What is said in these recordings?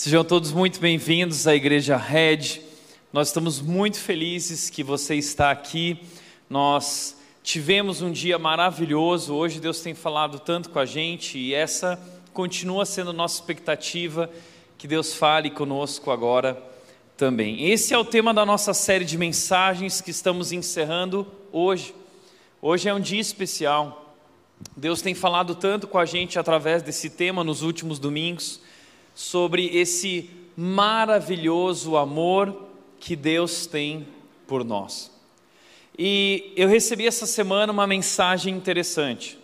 Sejam todos muito bem-vindos à Igreja Red. Nós estamos muito felizes que você está aqui. Nós tivemos um dia maravilhoso. Hoje Deus tem falado tanto com a gente e essa continua sendo nossa expectativa que Deus fale conosco agora também. Esse é o tema da nossa série de mensagens que estamos encerrando hoje. Hoje é um dia especial. Deus tem falado tanto com a gente através desse tema nos últimos domingos, sobre esse maravilhoso amor que Deus tem por nós. E eu recebi essa semana uma mensagem interessante.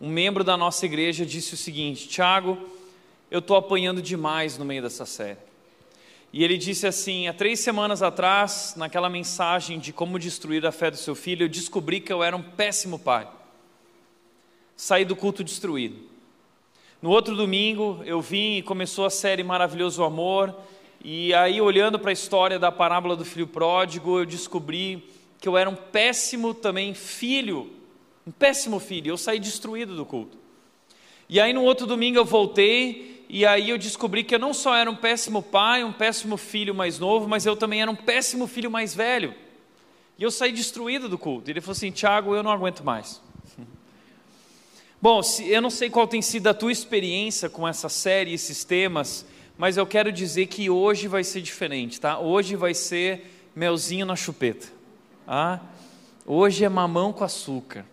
Um membro da nossa igreja disse o seguinte: Tiago, eu estou apanhando demais no meio dessa série. E ele disse assim: há três semanas atrás, naquela mensagem de como destruir a fé do seu filho, eu descobri que eu era um péssimo pai saí do culto destruído. No outro domingo eu vim e começou a série Maravilhoso Amor, e aí olhando para a história da parábola do filho pródigo, eu descobri que eu era um péssimo também filho, um péssimo filho, eu saí destruído do culto. E aí no outro domingo eu voltei e aí eu descobri que eu não só era um péssimo pai, um péssimo filho mais novo, mas eu também era um péssimo filho mais velho. E eu saí destruído do culto. Ele falou assim: Tiago, eu não aguento mais. Bom, eu não sei qual tem sido a tua experiência com essa série, esses temas, mas eu quero dizer que hoje vai ser diferente, tá? Hoje vai ser melzinho na chupeta, ah? Hoje é mamão com açúcar.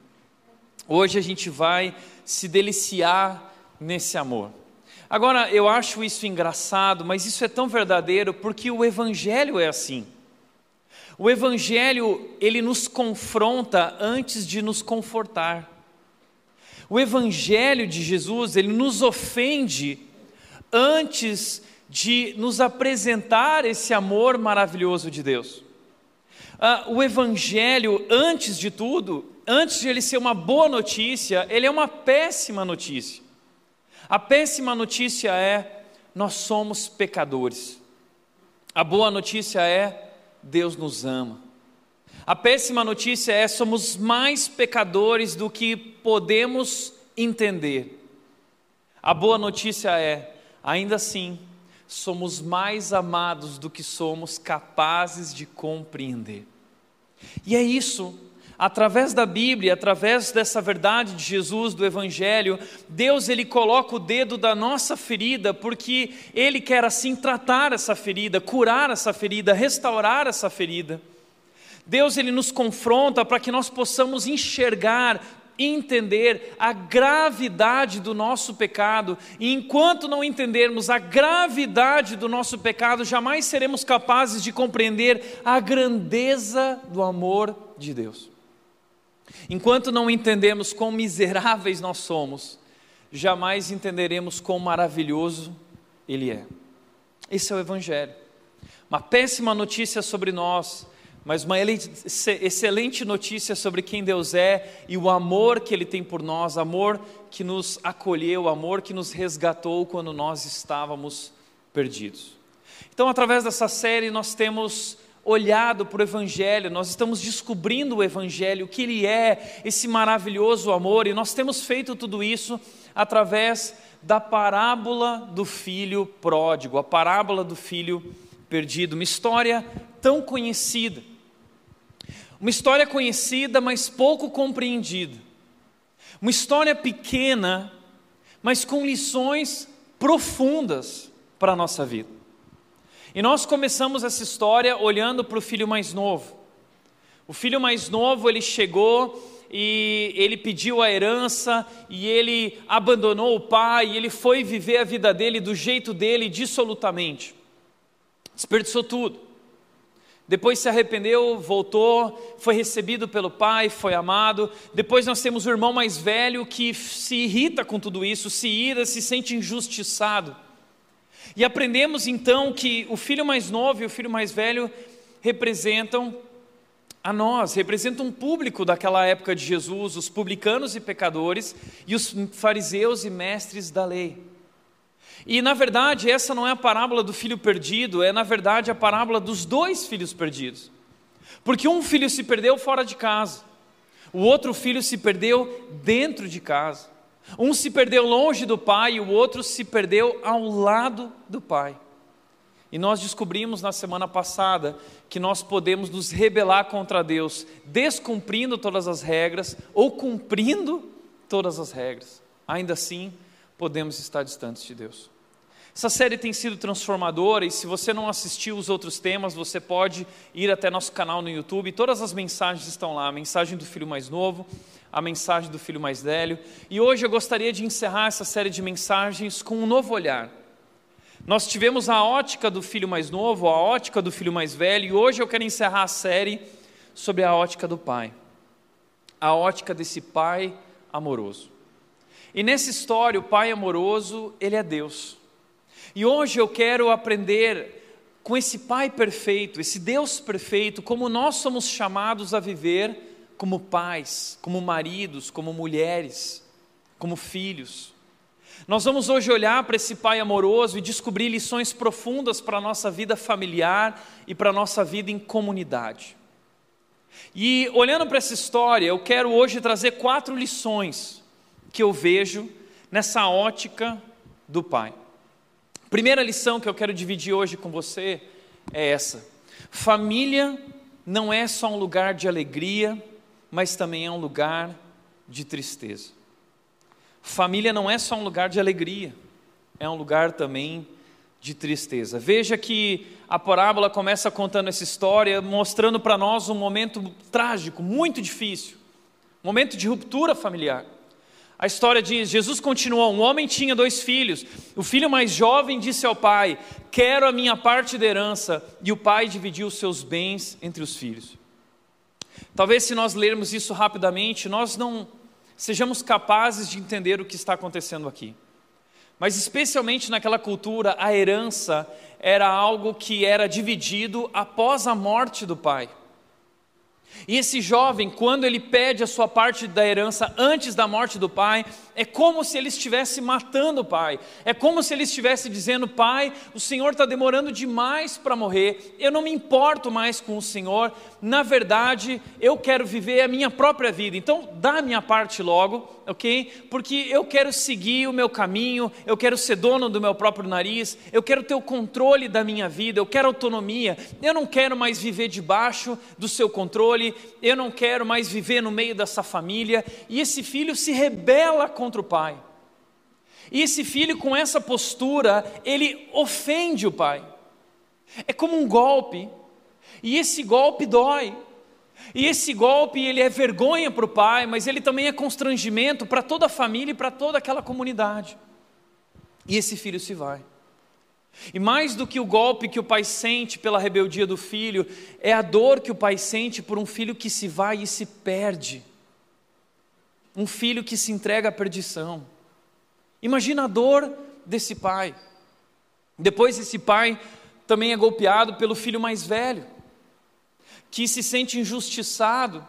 Hoje a gente vai se deliciar nesse amor. Agora, eu acho isso engraçado, mas isso é tão verdadeiro porque o evangelho é assim. O evangelho, ele nos confronta antes de nos confortar. O evangelho de Jesus, ele nos ofende antes de nos apresentar esse amor maravilhoso de Deus. Ah, o evangelho, antes de tudo, antes de ele ser uma boa notícia, ele é uma péssima notícia. A péssima notícia é: nós somos pecadores. A boa notícia é: Deus nos ama. A péssima notícia é: somos mais pecadores do que podemos entender. A boa notícia é: ainda assim, somos mais amados do que somos capazes de compreender. E é isso, através da Bíblia, através dessa verdade de Jesus, do Evangelho, Deus ele coloca o dedo da nossa ferida, porque Ele quer assim tratar essa ferida, curar essa ferida, restaurar essa ferida. Deus ele nos confronta para que nós possamos enxergar, entender a gravidade do nosso pecado, e enquanto não entendermos a gravidade do nosso pecado, jamais seremos capazes de compreender a grandeza do amor de Deus. Enquanto não entendemos quão miseráveis nós somos, jamais entenderemos quão maravilhoso Ele é. Esse é o Evangelho. Uma péssima notícia sobre nós mas uma excelente notícia sobre quem Deus é e o amor que Ele tem por nós, amor que nos acolheu, amor que nos resgatou quando nós estávamos perdidos. Então, através dessa série, nós temos olhado para o Evangelho, nós estamos descobrindo o Evangelho, o que ele é, esse maravilhoso amor, e nós temos feito tudo isso através da parábola do filho pródigo, a parábola do filho perdido, uma história tão conhecida. Uma história conhecida, mas pouco compreendida. Uma história pequena, mas com lições profundas para a nossa vida. E nós começamos essa história olhando para o filho mais novo. O filho mais novo, ele chegou e ele pediu a herança e ele abandonou o pai e ele foi viver a vida dele do jeito dele, dissolutamente. Desperdiçou tudo. Depois se arrependeu, voltou, foi recebido pelo pai, foi amado. Depois nós temos o irmão mais velho que se irrita com tudo isso, se ira, se sente injustiçado. E aprendemos então que o filho mais novo e o filho mais velho representam a nós, representam um público daquela época de Jesus, os publicanos e pecadores e os fariseus e mestres da lei. E na verdade, essa não é a parábola do filho perdido, é na verdade a parábola dos dois filhos perdidos. Porque um filho se perdeu fora de casa, o outro filho se perdeu dentro de casa. Um se perdeu longe do pai o outro se perdeu ao lado do pai. E nós descobrimos na semana passada que nós podemos nos rebelar contra Deus, descumprindo todas as regras ou cumprindo todas as regras. Ainda assim, podemos estar distantes de Deus. Essa série tem sido transformadora e se você não assistiu os outros temas, você pode ir até nosso canal no YouTube. Todas as mensagens estão lá: a mensagem do filho mais novo, a mensagem do filho mais velho. E hoje eu gostaria de encerrar essa série de mensagens com um novo olhar nós tivemos a ótica do filho mais novo, a ótica do filho mais velho, e hoje eu quero encerrar a série sobre a ótica do pai. A ótica desse pai amoroso. E nessa história, o pai amoroso, ele é Deus. E hoje eu quero aprender com esse pai perfeito, esse Deus perfeito, como nós somos chamados a viver como pais, como maridos, como mulheres, como filhos. Nós vamos hoje olhar para esse pai amoroso e descobrir lições profundas para a nossa vida familiar e para a nossa vida em comunidade. E olhando para essa história, eu quero hoje trazer quatro lições que eu vejo nessa ótica do pai. Primeira lição que eu quero dividir hoje com você é essa: família não é só um lugar de alegria, mas também é um lugar de tristeza. Família não é só um lugar de alegria, é um lugar também de tristeza. Veja que a parábola começa contando essa história, mostrando para nós um momento trágico, muito difícil, momento de ruptura familiar. A história diz: Jesus continuou. Um homem tinha dois filhos. O filho mais jovem disse ao pai: Quero a minha parte da herança. E o pai dividiu os seus bens entre os filhos. Talvez, se nós lermos isso rapidamente, nós não sejamos capazes de entender o que está acontecendo aqui. Mas, especialmente naquela cultura, a herança era algo que era dividido após a morte do pai. E esse jovem, quando ele pede a sua parte da herança antes da morte do pai, é como se ele estivesse matando o pai. É como se ele estivesse dizendo: Pai, o Senhor está demorando demais para morrer, eu não me importo mais com o Senhor. Na verdade, eu quero viver a minha própria vida. Então, dá a minha parte logo, ok? Porque eu quero seguir o meu caminho, eu quero ser dono do meu próprio nariz, eu quero ter o controle da minha vida, eu quero autonomia. Eu não quero mais viver debaixo do seu controle, eu não quero mais viver no meio dessa família. E esse filho se rebela contra o pai. E esse filho, com essa postura, ele ofende o pai. É como um golpe, e esse golpe dói. E esse golpe, ele é vergonha para o pai, mas ele também é constrangimento para toda a família e para toda aquela comunidade. E esse filho se vai. E mais do que o golpe que o pai sente pela rebeldia do filho, é a dor que o pai sente por um filho que se vai e se perde. Um filho que se entrega à perdição. Imagina a dor desse pai. Depois, esse pai também é golpeado pelo filho mais velho, que se sente injustiçado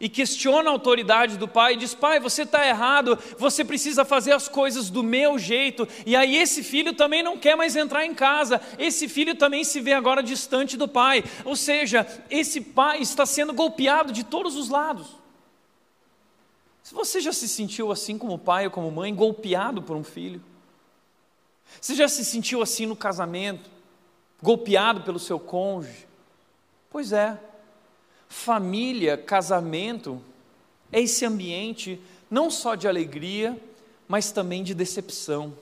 e questiona a autoridade do pai e diz: Pai, você está errado, você precisa fazer as coisas do meu jeito. E aí esse filho também não quer mais entrar em casa, esse filho também se vê agora distante do pai. Ou seja, esse pai está sendo golpeado de todos os lados. Se você já se sentiu assim como pai ou como mãe, golpeado por um filho, você já se sentiu assim no casamento, golpeado pelo seu cônjuge? Pois é, Família, casamento, é esse ambiente não só de alegria, mas também de decepção,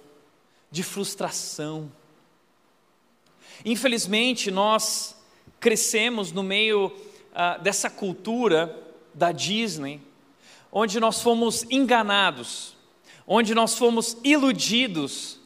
de frustração. Infelizmente, nós crescemos no meio ah, dessa cultura da Disney, onde nós fomos enganados, onde nós fomos iludidos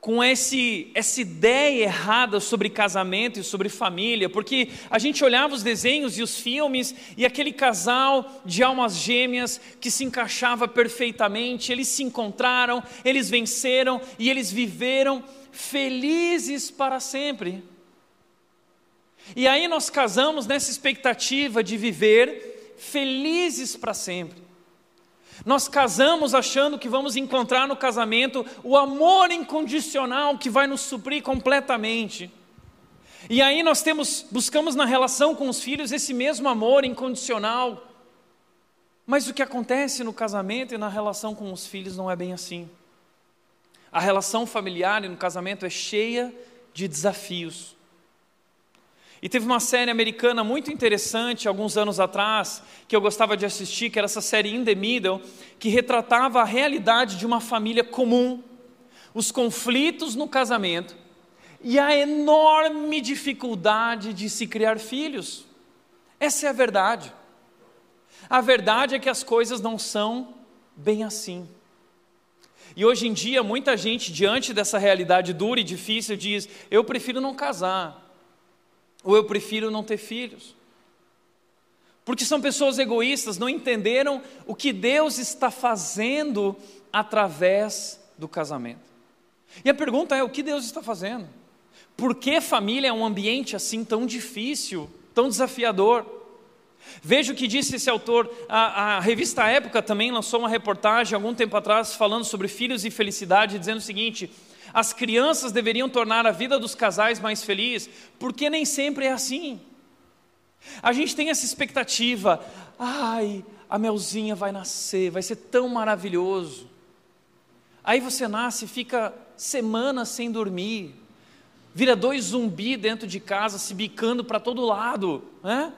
com esse, essa ideia errada sobre casamento e sobre família, porque a gente olhava os desenhos e os filmes e aquele casal de almas gêmeas que se encaixava perfeitamente, eles se encontraram, eles venceram e eles viveram felizes para sempre. E aí nós casamos nessa expectativa de viver felizes para sempre. Nós casamos achando que vamos encontrar no casamento o amor incondicional que vai nos suprir completamente. E aí nós temos, buscamos na relação com os filhos esse mesmo amor incondicional. Mas o que acontece no casamento e na relação com os filhos não é bem assim. A relação familiar e no casamento é cheia de desafios. E teve uma série americana muito interessante, alguns anos atrás, que eu gostava de assistir, que era essa série In the Middle, que retratava a realidade de uma família comum, os conflitos no casamento e a enorme dificuldade de se criar filhos. Essa é a verdade. A verdade é que as coisas não são bem assim. E hoje em dia, muita gente, diante dessa realidade dura e difícil, diz: Eu prefiro não casar, ou eu prefiro não ter filhos. Porque são pessoas egoístas, não entenderam o que Deus está fazendo através do casamento. E a pergunta é: o que Deus está fazendo? Por que família é um ambiente assim tão difícil, tão desafiador? Veja o que disse esse autor. A, a, revista Época também lançou uma reportagem algum tempo atrás falando sobre filhos e felicidade, dizendo o seguinte: as crianças deveriam tornar a vida dos casais mais feliz, porque nem sempre é assim. A gente tem essa expectativa, ai, a Melzinha vai nascer, vai ser tão maravilhoso. Aí você nasce e fica semanas sem dormir, vira dois zumbi dentro de casa, se bicando para todo lado, né?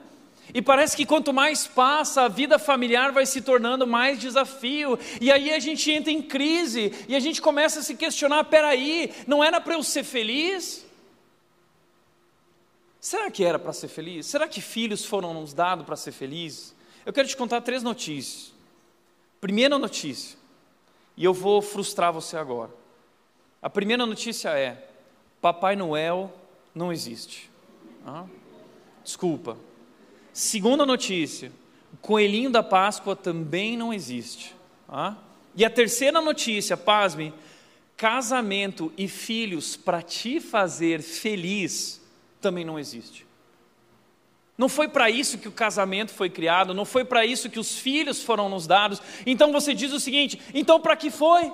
E parece que quanto mais passa, a vida familiar vai se tornando mais desafio. E aí a gente entra em crise e a gente começa a se questionar: peraí, não era para eu ser feliz? Será que era para ser feliz? Será que filhos foram nos dados para ser felizes? Eu quero te contar três notícias. Primeira notícia, e eu vou frustrar você agora. A primeira notícia é: Papai Noel não existe. Ah, desculpa, Segunda notícia: o coelhinho da Páscoa também não existe. Ah? E a terceira notícia, pasme: casamento e filhos para te fazer feliz também não existe. Não foi para isso que o casamento foi criado, não foi para isso que os filhos foram nos dados. Então você diz o seguinte: então para que foi?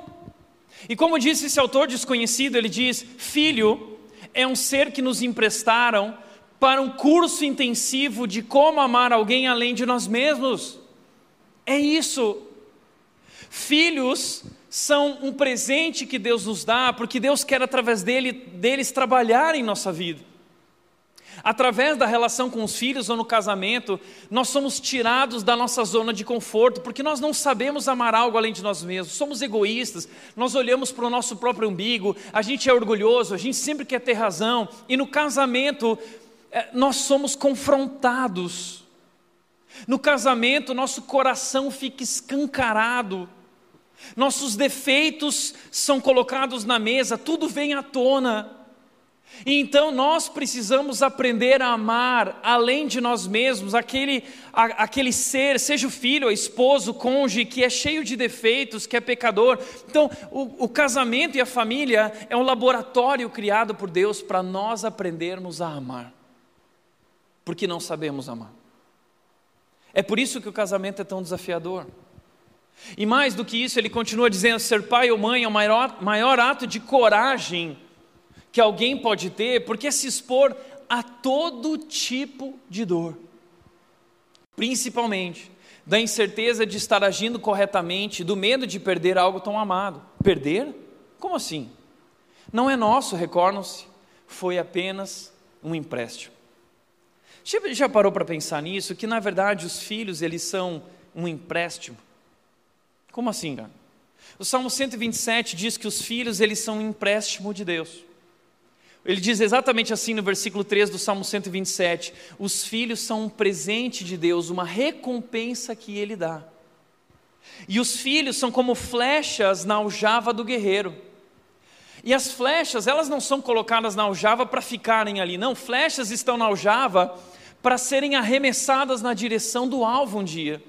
E como disse esse autor desconhecido, ele diz: filho é um ser que nos emprestaram para um curso intensivo de como amar alguém além de nós mesmos. É isso. Filhos são um presente que Deus nos dá, porque Deus quer através dele, deles trabalhar em nossa vida. Através da relação com os filhos ou no casamento, nós somos tirados da nossa zona de conforto, porque nós não sabemos amar algo além de nós mesmos, somos egoístas, nós olhamos para o nosso próprio umbigo, a gente é orgulhoso, a gente sempre quer ter razão, e no casamento nós somos confrontados. No casamento, nosso coração fica escancarado, nossos defeitos são colocados na mesa, tudo vem à tona. E então nós precisamos aprender a amar, além de nós mesmos, aquele, a, aquele ser, seja o filho, a esposa, o cônjuge, que é cheio de defeitos, que é pecador. Então, o, o casamento e a família é um laboratório criado por Deus para nós aprendermos a amar porque não sabemos amar. É por isso que o casamento é tão desafiador. E mais do que isso, ele continua dizendo: ser pai ou mãe é o maior, maior ato de coragem que alguém pode ter, porque é se expor a todo tipo de dor, principalmente da incerteza de estar agindo corretamente, do medo de perder algo tão amado. Perder? Como assim? Não é nosso, recordam-se, foi apenas um empréstimo. Já, parou para pensar nisso? Que na verdade os filhos eles são um empréstimo. Como assim, cara? O Salmo 127 diz que os filhos eles são um empréstimo de Deus. Ele diz exatamente assim no versículo 3 do Salmo 127: Os filhos são um presente de Deus, uma recompensa que Ele dá. E os filhos são como flechas na aljava do guerreiro. E as flechas, elas não são colocadas na aljava para ficarem ali, não. Flechas estão na aljava para serem arremessadas na direção do alvo um dia.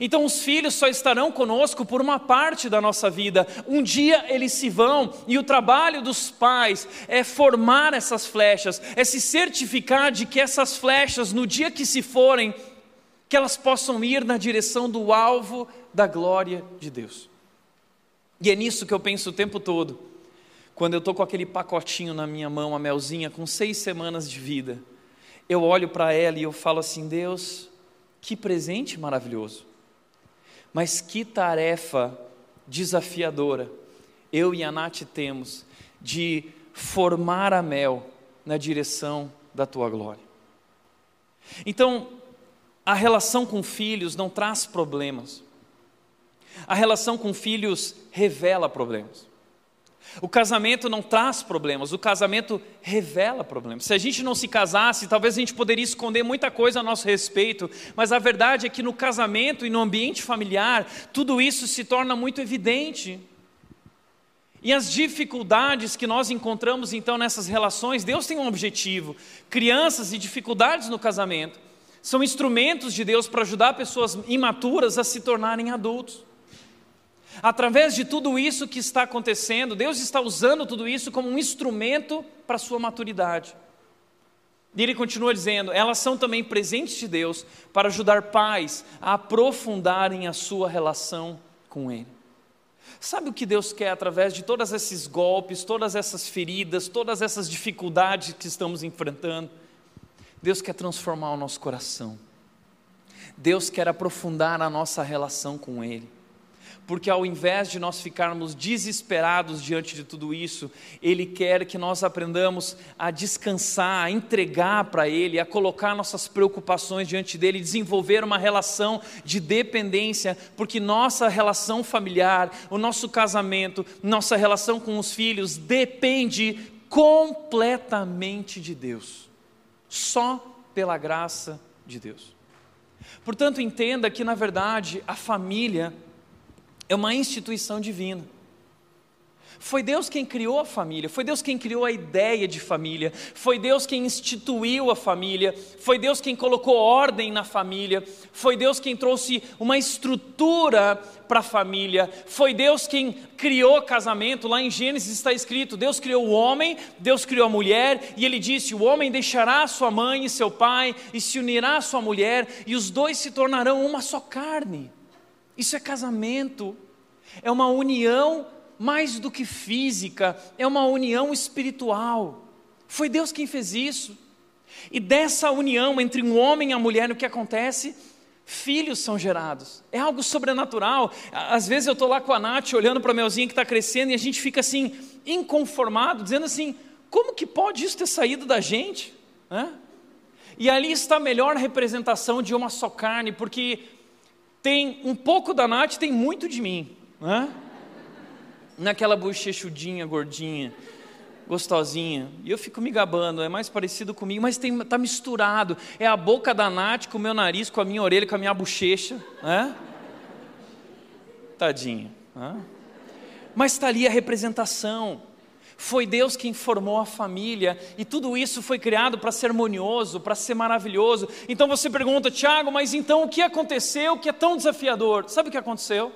Então, os filhos só estarão conosco por uma parte da nossa vida. Um dia eles se vão, e o trabalho dos pais é formar essas flechas, é se certificar de que essas flechas, no dia que se forem, que elas possam ir na direção do alvo da glória de Deus. E é nisso que eu penso o tempo todo, quando eu estou com aquele pacotinho na minha mão, a melzinha, com seis semanas de vida eu olho para ela e eu falo assim: Deus, que presente maravilhoso. Mas que tarefa desafiadora eu e a Nath temos de formar a Mel na direção da tua glória. Então, a relação com filhos não traz problemas. A relação com filhos revela problemas. O casamento não traz problemas, o casamento revela problemas. Se a gente não se casasse, talvez a gente poderia esconder muita coisa a nosso respeito, mas a verdade é que no casamento e no ambiente familiar, tudo isso se torna muito evidente. E as dificuldades que nós encontramos então nessas relações, Deus tem um objetivo. Crianças e dificuldades no casamento são instrumentos de Deus para ajudar pessoas imaturas a se tornarem adultos. Através de tudo isso que está acontecendo, Deus está usando tudo isso como um instrumento para a sua maturidade. E ele continua dizendo: elas são também presentes de Deus para ajudar pais a aprofundarem a sua relação com Ele. Sabe o que Deus quer através de todos esses golpes, todas essas feridas, todas essas dificuldades que estamos enfrentando? Deus quer transformar o nosso coração. Deus quer aprofundar a nossa relação com Ele porque ao invés de nós ficarmos desesperados diante de tudo isso, Ele quer que nós aprendamos a descansar, a entregar para Ele, a colocar nossas preocupações diante dEle, desenvolver uma relação de dependência, porque nossa relação familiar, o nosso casamento, nossa relação com os filhos depende completamente de Deus, só pela graça de Deus. Portanto, entenda que, na verdade, a família é uma instituição divina. Foi Deus quem criou a família, foi Deus quem criou a ideia de família, foi Deus quem instituiu a família, foi Deus quem colocou ordem na família, foi Deus quem trouxe uma estrutura para a família, foi Deus quem criou casamento. Lá em Gênesis está escrito: Deus criou o homem, Deus criou a mulher, e ele disse: O homem deixará sua mãe e seu pai e se unirá à sua mulher, e os dois se tornarão uma só carne. Isso é casamento, é uma união mais do que física, é uma união espiritual. Foi Deus quem fez isso. E dessa união entre um homem e a mulher, o que acontece? Filhos são gerados. É algo sobrenatural. Às vezes eu estou lá com a Nath olhando para a Melzinha que está crescendo e a gente fica assim, inconformado, dizendo assim: como que pode isso ter saído da gente? E ali está a melhor representação de uma só carne, porque tem um pouco da Nath, tem muito de mim. Né? Naquela bochechudinha, gordinha, gostosinha. E eu fico me gabando, é mais parecido comigo, mas está misturado. É a boca da Nath com o meu nariz, com a minha orelha, com a minha bochecha. Né? Tadinha. Né? Mas está ali a representação. Foi Deus quem formou a família e tudo isso foi criado para ser harmonioso, para ser maravilhoso. Então você pergunta, Tiago, mas então o que aconteceu que é tão desafiador? Sabe o que aconteceu?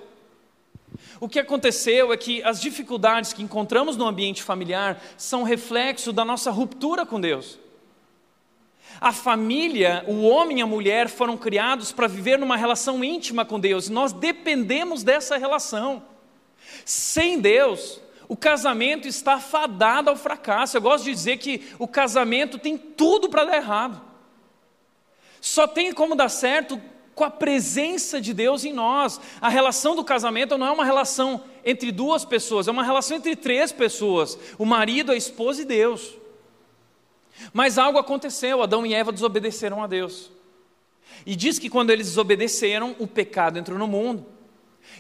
O que aconteceu é que as dificuldades que encontramos no ambiente familiar são reflexo da nossa ruptura com Deus. A família, o homem e a mulher foram criados para viver numa relação íntima com Deus, nós dependemos dessa relação. Sem Deus, o casamento está fadado ao fracasso. Eu gosto de dizer que o casamento tem tudo para dar errado. Só tem como dar certo com a presença de Deus em nós. A relação do casamento não é uma relação entre duas pessoas, é uma relação entre três pessoas: o marido, a esposa e Deus. Mas algo aconteceu, Adão e Eva desobedeceram a Deus. E diz que quando eles desobedeceram, o pecado entrou no mundo.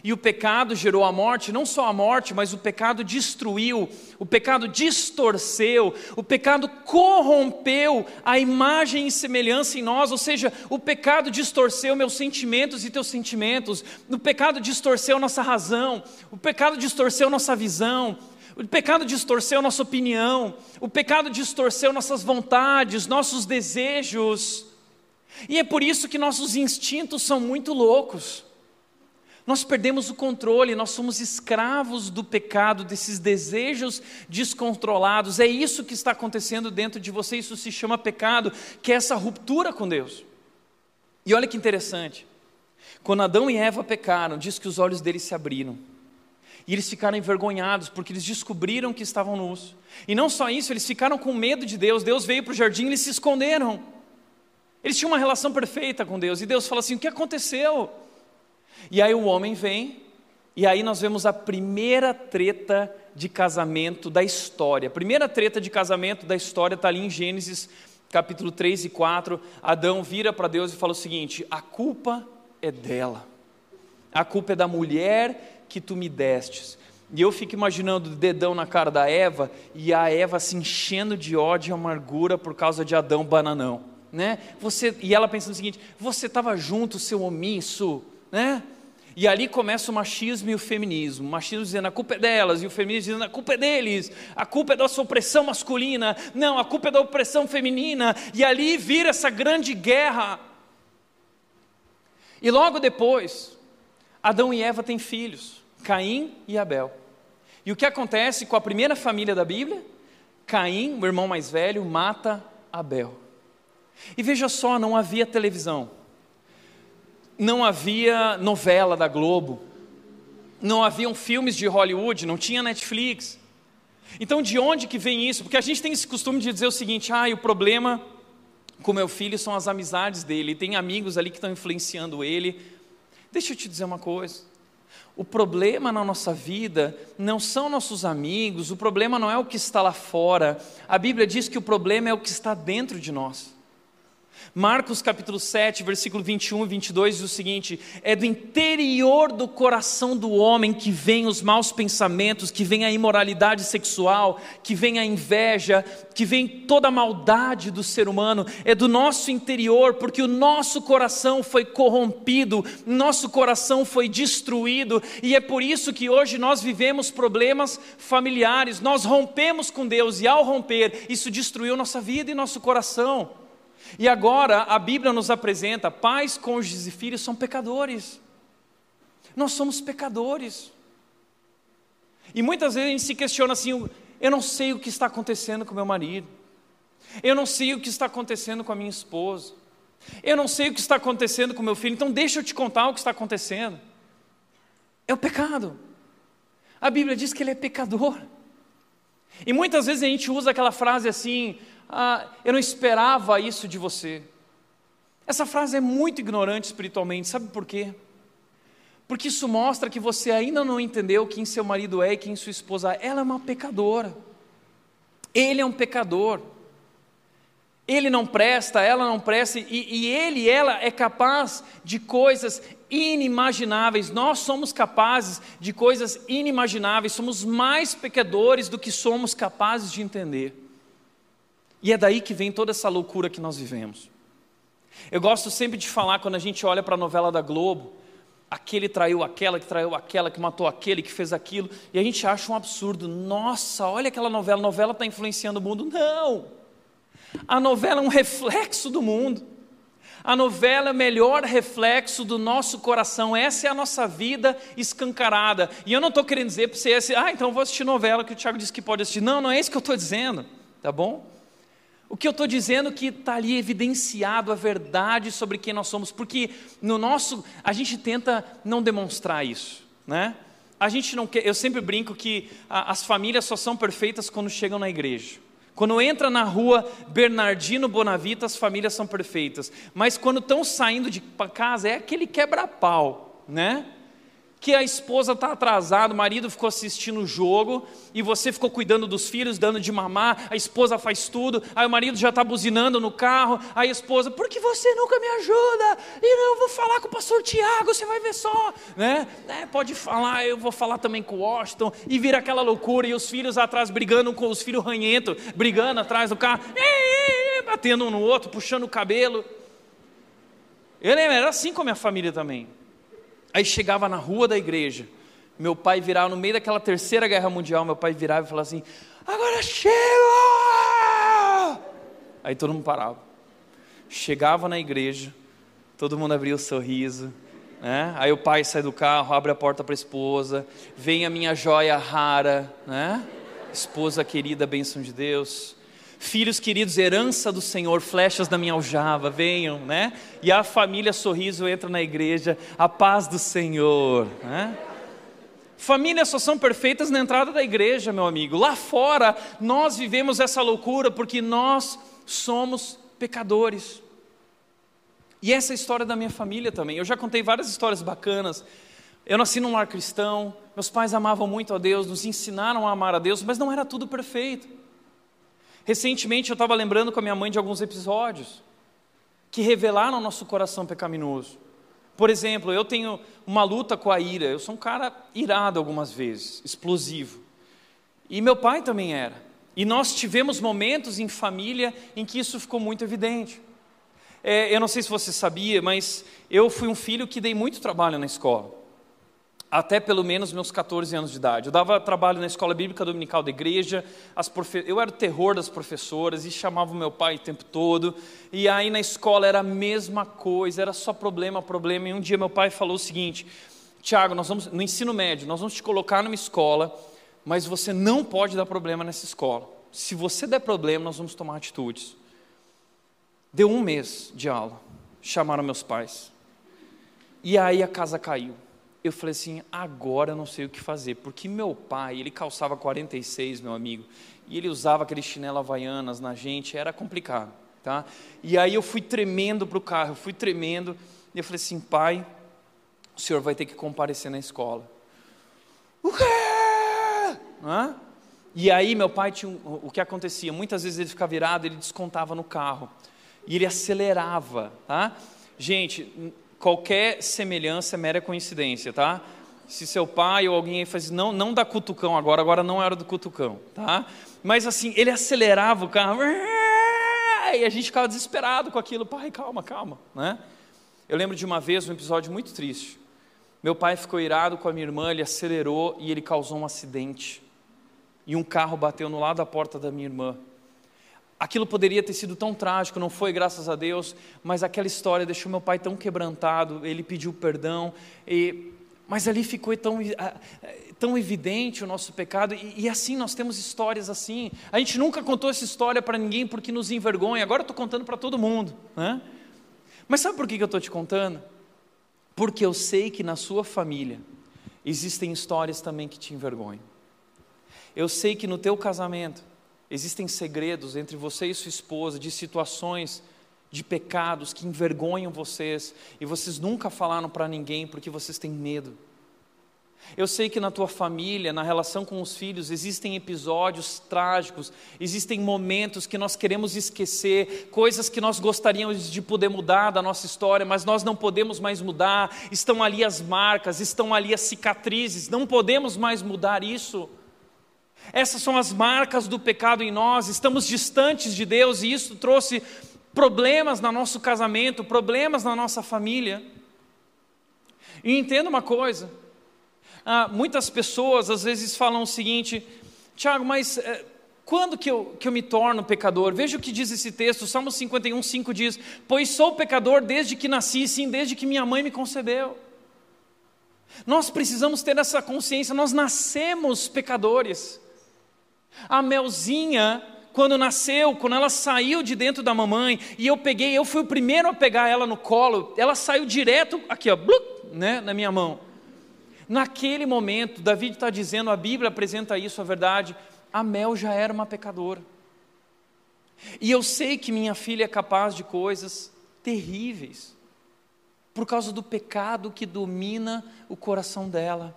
E o pecado gerou a morte, não só a morte, mas o pecado destruiu, o pecado distorceu, o pecado corrompeu a imagem e semelhança em nós, ou seja, o pecado distorceu meus sentimentos e teus sentimentos, o pecado distorceu nossa razão, o pecado distorceu nossa visão, o pecado distorceu nossa opinião, o pecado distorceu nossas vontades, nossos desejos, e é por isso que nossos instintos são muito loucos. Nós perdemos o controle, nós somos escravos do pecado, desses desejos descontrolados. É isso que está acontecendo dentro de você, isso se chama pecado, que é essa ruptura com Deus. E olha que interessante. Quando Adão e Eva pecaram, diz que os olhos deles se abriram. E eles ficaram envergonhados, porque eles descobriram que estavam nus. E não só isso, eles ficaram com medo de Deus. Deus veio para o jardim e eles se esconderam. Eles tinham uma relação perfeita com Deus. E Deus fala assim: o que aconteceu? E aí o homem vem, e aí nós vemos a primeira treta de casamento da história. A primeira treta de casamento da história está ali em Gênesis capítulo 3 e 4. Adão vira para Deus e fala o seguinte: a culpa é dela, a culpa é da mulher que tu me destes. E eu fico imaginando o dedão na cara da Eva e a Eva se enchendo de ódio e amargura por causa de Adão bananão, né? Você e ela pensando o seguinte: você estava junto, seu omisso, né? E ali começa o machismo e o feminismo. O machismo dizendo a culpa é delas, e o feminismo dizendo a culpa é deles, a culpa é da opressão masculina, não, a culpa é da opressão feminina. E ali vira essa grande guerra. E logo depois, Adão e Eva têm filhos, Caim e Abel. E o que acontece com a primeira família da Bíblia? Caim, o irmão mais velho, mata Abel. E veja só, não havia televisão não havia novela da Globo, não haviam filmes de Hollywood, não tinha Netflix. Então, de onde que vem isso? Porque a gente tem esse costume de dizer o seguinte: ah, o problema com meu filho são as amizades dele, tem amigos ali que estão influenciando ele. Deixa eu te dizer uma coisa. O problema na nossa vida não são nossos amigos, o problema não é o que está lá fora. A Bíblia diz que o problema é o que está dentro de nós. Marcos capítulo 7, versículo 21 e 22 diz o seguinte: É do interior do coração do homem que vem os maus pensamentos, que vem a imoralidade sexual, que vem a inveja, que vem toda a maldade do ser humano, é do nosso interior, porque o nosso coração foi corrompido, nosso coração foi destruído, e é por isso que hoje nós vivemos problemas familiares, nós rompemos com Deus, e ao romper, isso destruiu nossa vida e nosso coração. E agora a Bíblia nos apresenta: pais, cônjuges e filhos são pecadores. Nós somos pecadores. E muitas vezes a gente se questiona assim: eu não sei o que está acontecendo com meu marido, eu não sei o que está acontecendo com a minha esposa, eu não sei o que está acontecendo com meu filho, então deixa eu te contar o que está acontecendo. É o pecado. A Bíblia diz que ele é pecador. E muitas vezes a gente usa aquela frase assim: ah, eu não esperava isso de você. Essa frase é muito ignorante espiritualmente, sabe por quê? Porque isso mostra que você ainda não entendeu quem seu marido é e quem sua esposa é. Ela é uma pecadora. Ele é um pecador. Ele não presta, ela não presta, e, e ele ela é capaz de coisas inimagináveis. Nós somos capazes de coisas inimagináveis, somos mais pecadores do que somos capazes de entender. E é daí que vem toda essa loucura que nós vivemos. Eu gosto sempre de falar quando a gente olha para a novela da Globo, aquele traiu aquela, que traiu aquela, que matou aquele, que fez aquilo, e a gente acha um absurdo. Nossa, olha aquela novela, a novela está influenciando o mundo. Não! A novela é um reflexo do mundo. A novela é o melhor reflexo do nosso coração. Essa é a nossa vida escancarada. E eu não estou querendo dizer para você, ah, então vou assistir novela que o Tiago disse que pode assistir. Não, não é isso que eu estou dizendo, tá bom? O que eu estou dizendo que está ali evidenciado a verdade sobre quem nós somos, porque no nosso, a gente tenta não demonstrar isso, né? A gente não quer, eu sempre brinco que a, as famílias só são perfeitas quando chegam na igreja. Quando entra na rua Bernardino Bonavita, as famílias são perfeitas. Mas quando estão saindo de casa, é aquele quebra-pau, né? Que a esposa está atrasada, o marido ficou assistindo o jogo e você ficou cuidando dos filhos, dando de mamar, a esposa faz tudo, aí o marido já está buzinando no carro, aí a esposa, por que você nunca me ajuda? E não, eu vou falar com o pastor Tiago, você vai ver só, né? É, pode falar, eu vou falar também com o Washington, e vira aquela loucura, e os filhos atrás brigando com os filhos ranhentos, brigando atrás do carro, batendo um no outro, puxando o cabelo. Eu lembro, era assim com a minha família também. Aí chegava na rua da igreja, meu pai virava, no meio daquela terceira guerra mundial, meu pai virava e falava assim: agora chega! Aí todo mundo parava. Chegava na igreja, todo mundo abria o sorriso, né? Aí o pai sai do carro, abre a porta para a esposa, vem a minha joia rara, né? Esposa querida, bênção de Deus. Filhos queridos, herança do Senhor, flechas da minha aljava, venham, né? E a família sorriso entra na igreja, a paz do Senhor, né? Famílias só são perfeitas na entrada da igreja, meu amigo. Lá fora, nós vivemos essa loucura porque nós somos pecadores. E essa é a história da minha família também. Eu já contei várias histórias bacanas. Eu nasci num lar cristão, meus pais amavam muito a Deus, nos ensinaram a amar a Deus, mas não era tudo perfeito. Recentemente eu estava lembrando com a minha mãe de alguns episódios que revelaram nosso coração pecaminoso. Por exemplo, eu tenho uma luta com a ira, eu sou um cara irado algumas vezes, explosivo. E meu pai também era. E nós tivemos momentos em família em que isso ficou muito evidente. É, eu não sei se você sabia, mas eu fui um filho que dei muito trabalho na escola. Até pelo menos meus 14 anos de idade. Eu dava trabalho na escola bíblica dominical da igreja, profe... eu era o terror das professoras e chamava o meu pai o tempo todo. E aí na escola era a mesma coisa, era só problema, problema. E um dia meu pai falou o seguinte: Tiago, nós vamos no ensino médio, nós vamos te colocar numa escola mas você não pode dar problema nessa escola. Se você der problema, nós vamos tomar atitudes. Deu um mês de aula, chamaram meus pais. E aí a casa caiu. Eu falei assim: agora eu não sei o que fazer, porque meu pai, ele calçava 46, meu amigo, e ele usava aqueles chinelo havaianas na gente, era complicado, tá? E aí eu fui tremendo para o carro, eu fui tremendo, e eu falei assim: pai, o senhor vai ter que comparecer na escola. O quê? Hã? E aí meu pai tinha o que acontecia, muitas vezes ele ficava virado, ele descontava no carro e ele acelerava, tá? Gente, qualquer semelhança é mera coincidência, tá? Se seu pai ou alguém faz, não, não dá cutucão agora, agora não é hora do cutucão, tá? Mas assim, ele acelerava o carro e a gente ficava desesperado com aquilo, pai, calma, calma, né? Eu lembro de uma vez um episódio muito triste. Meu pai ficou irado com a minha irmã, ele acelerou e ele causou um acidente e um carro bateu no lado da porta da minha irmã. Aquilo poderia ter sido tão trágico, não foi, graças a Deus, mas aquela história deixou meu pai tão quebrantado, ele pediu perdão, e, mas ali ficou tão, tão evidente o nosso pecado, e, e assim nós temos histórias assim. A gente nunca contou essa história para ninguém porque nos envergonha, agora eu estou contando para todo mundo. Né? Mas sabe por que eu estou te contando? Porque eu sei que na sua família existem histórias também que te envergonham. Eu sei que no teu casamento existem segredos entre você e sua esposa, de situações, de pecados que envergonham vocês e vocês nunca falaram para ninguém porque vocês têm medo. Eu sei que na tua família, na relação com os filhos, existem episódios trágicos, existem momentos que nós queremos esquecer, coisas que nós gostaríamos de poder mudar da nossa história, mas nós não podemos mais mudar. Estão ali as marcas, estão ali as cicatrizes, não podemos mais mudar isso. Essas são as marcas do pecado em nós, estamos distantes de Deus e isso trouxe problemas no nosso casamento, problemas na nossa família. E entenda uma coisa: ah, muitas pessoas às vezes falam o seguinte, Tiago, mas eh, quando que eu, que eu me torno pecador? Veja o que diz esse texto, Salmo 51, 5 diz: Pois sou pecador desde que nasci, sim, desde que minha mãe me concebeu. Nós precisamos ter essa consciência, nós nascemos pecadores. A Melzinha, quando nasceu, quando ela saiu de dentro da mamãe, e eu peguei, eu fui o primeiro a pegar ela no colo, ela saiu direto aqui, ó, blup, né, na minha mão. Naquele momento, Davi está dizendo, a Bíblia apresenta isso, a verdade, a Mel já era uma pecadora. E eu sei que minha filha é capaz de coisas terríveis, por causa do pecado que domina o coração dela.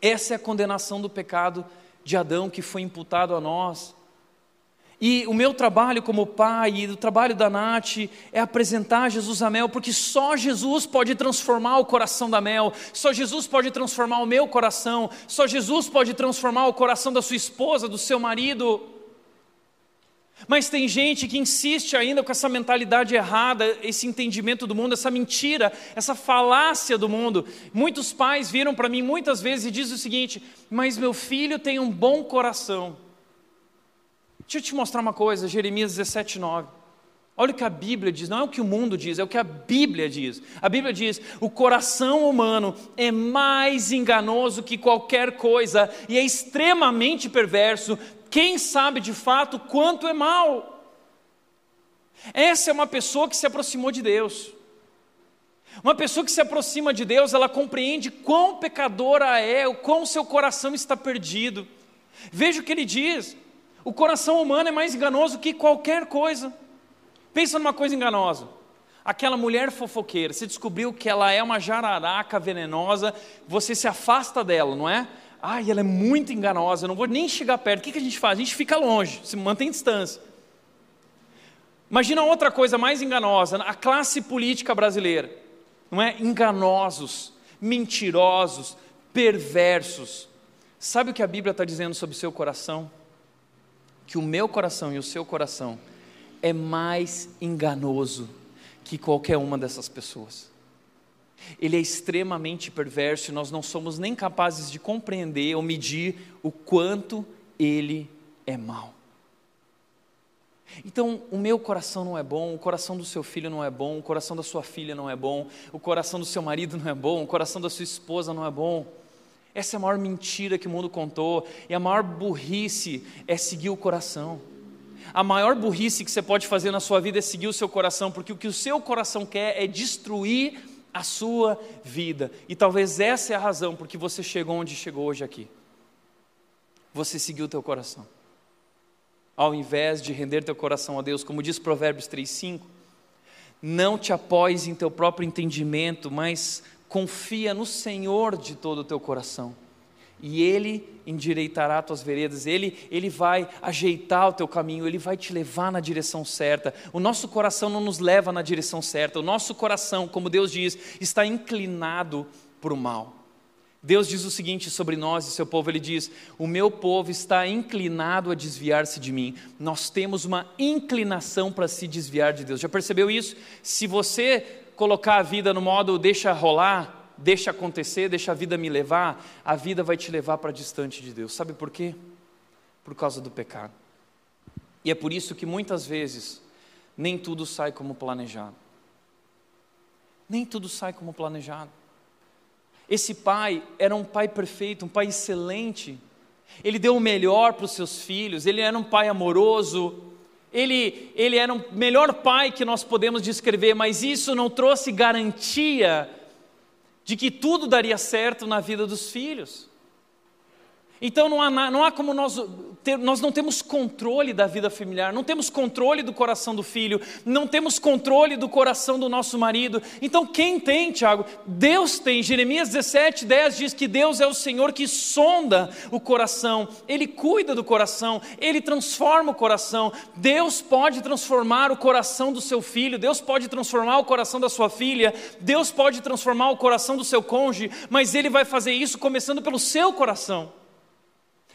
Essa é a condenação do pecado de Adão que foi imputado a nós. E o meu trabalho como pai e o trabalho da Nath é apresentar Jesus a Mel, porque só Jesus pode transformar o coração da Mel, só Jesus pode transformar o meu coração, só Jesus pode transformar o coração da sua esposa, do seu marido. Mas tem gente que insiste ainda com essa mentalidade errada, esse entendimento do mundo, essa mentira, essa falácia do mundo. Muitos pais viram para mim muitas vezes e dizem o seguinte: Mas meu filho tem um bom coração. Deixa eu te mostrar uma coisa, Jeremias 17, 9. Olha o que a Bíblia diz, não é o que o mundo diz, é o que a Bíblia diz. A Bíblia diz: o coração humano é mais enganoso que qualquer coisa e é extremamente perverso quem sabe de fato quanto é mal? Essa é uma pessoa que se aproximou de Deus. Uma pessoa que se aproxima de Deus, ela compreende quão pecadora é, o quão seu coração está perdido. Veja o que ele diz: o coração humano é mais enganoso que qualquer coisa. Pensa numa coisa enganosa. Aquela mulher fofoqueira, você descobriu que ela é uma jararaca venenosa, você se afasta dela, não é? Ai, ela é muito enganosa, eu não vou nem chegar perto. O que, a gente faz? A gente fica longe, se mantém distância. Imagina outra coisa mais enganosa, a classe política brasileira, não é? Enganosos, mentirosos, perversos. Sabe o que a Bíblia está dizendo sobre o seu coração? Que o meu coração e o seu coração é mais enganoso que qualquer uma dessas pessoas. Ele é extremamente perverso e nós não somos nem capazes de compreender ou medir o quanto ele é mau. Então, o meu coração não é bom, o coração do seu filho não é bom, o coração da sua filha não é bom, o coração do seu marido não é bom, o coração da sua esposa não é bom. Essa é a maior mentira que o mundo contou, e a maior burrice é seguir o coração. A maior burrice que você pode fazer na sua vida é seguir o seu coração, porque o que o seu coração quer é destruir a sua vida. E talvez essa é a razão porque você chegou onde chegou hoje aqui. Você seguiu o teu coração ao invés de render teu coração a Deus, como diz Provérbios 3:5, não te apoies em teu próprio entendimento, mas confia no Senhor de todo o teu coração. E ele endireitará tuas veredas, ele ele vai ajeitar o teu caminho, ele vai te levar na direção certa. O nosso coração não nos leva na direção certa. O nosso coração, como Deus diz, está inclinado para o mal. Deus diz o seguinte sobre nós e seu povo: Ele diz, O meu povo está inclinado a desviar-se de mim. Nós temos uma inclinação para se desviar de Deus. Já percebeu isso? Se você colocar a vida no modo deixa rolar, deixa acontecer, deixa a vida me levar, a vida vai te levar para distante de Deus. Sabe por quê? Por causa do pecado. E é por isso que muitas vezes nem tudo sai como planejado. Nem tudo sai como planejado. Esse pai era um pai perfeito, um pai excelente. Ele deu o melhor para os seus filhos, ele era um pai amoroso, ele, ele era o melhor pai que nós podemos descrever, mas isso não trouxe garantia de que tudo daria certo na vida dos filhos. Então não há, não há como nós ter, nós não temos controle da vida familiar, não temos controle do coração do filho, não temos controle do coração do nosso marido. Então quem tem, Tiago? Deus tem. Jeremias 17, 10 diz que Deus é o Senhor que sonda o coração, Ele cuida do coração, Ele transforma o coração. Deus pode transformar o coração do seu filho, Deus pode transformar o coração da sua filha, Deus pode transformar o coração do seu cônjuge, mas Ele vai fazer isso começando pelo seu coração.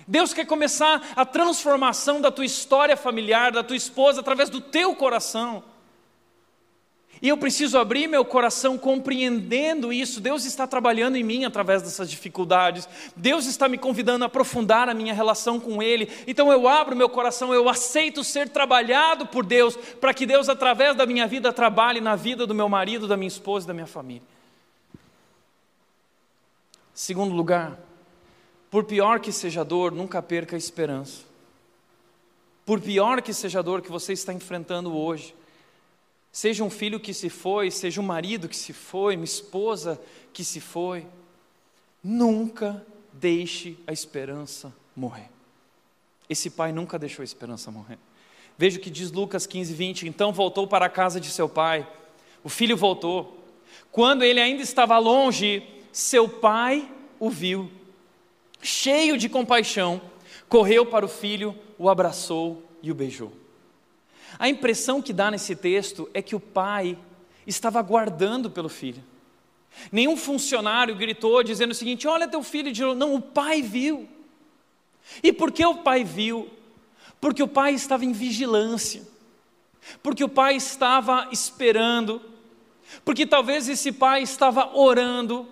Deus quer começar a transformação da tua história familiar, da tua esposa, através do teu coração. E eu preciso abrir meu coração compreendendo isso. Deus está trabalhando em mim através dessas dificuldades. Deus está me convidando a aprofundar a minha relação com Ele. Então eu abro meu coração, eu aceito ser trabalhado por Deus, para que Deus, através da minha vida, trabalhe na vida do meu marido, da minha esposa e da minha família. Segundo lugar, por pior que seja a dor, nunca perca a esperança. Por pior que seja a dor que você está enfrentando hoje, seja um filho que se foi, seja um marido que se foi, uma esposa que se foi, nunca deixe a esperança morrer. Esse pai nunca deixou a esperança morrer. Veja o que diz Lucas 15, 20. Então voltou para a casa de seu pai. O filho voltou. Quando ele ainda estava longe, seu pai o viu cheio de compaixão, correu para o filho, o abraçou e o beijou. A impressão que dá nesse texto é que o pai estava aguardando pelo filho. Nenhum funcionário gritou dizendo o seguinte: Olha teu filho de Não, o pai viu. E por que o pai viu? Porque o pai estava em vigilância, porque o pai estava esperando, porque talvez esse pai estava orando,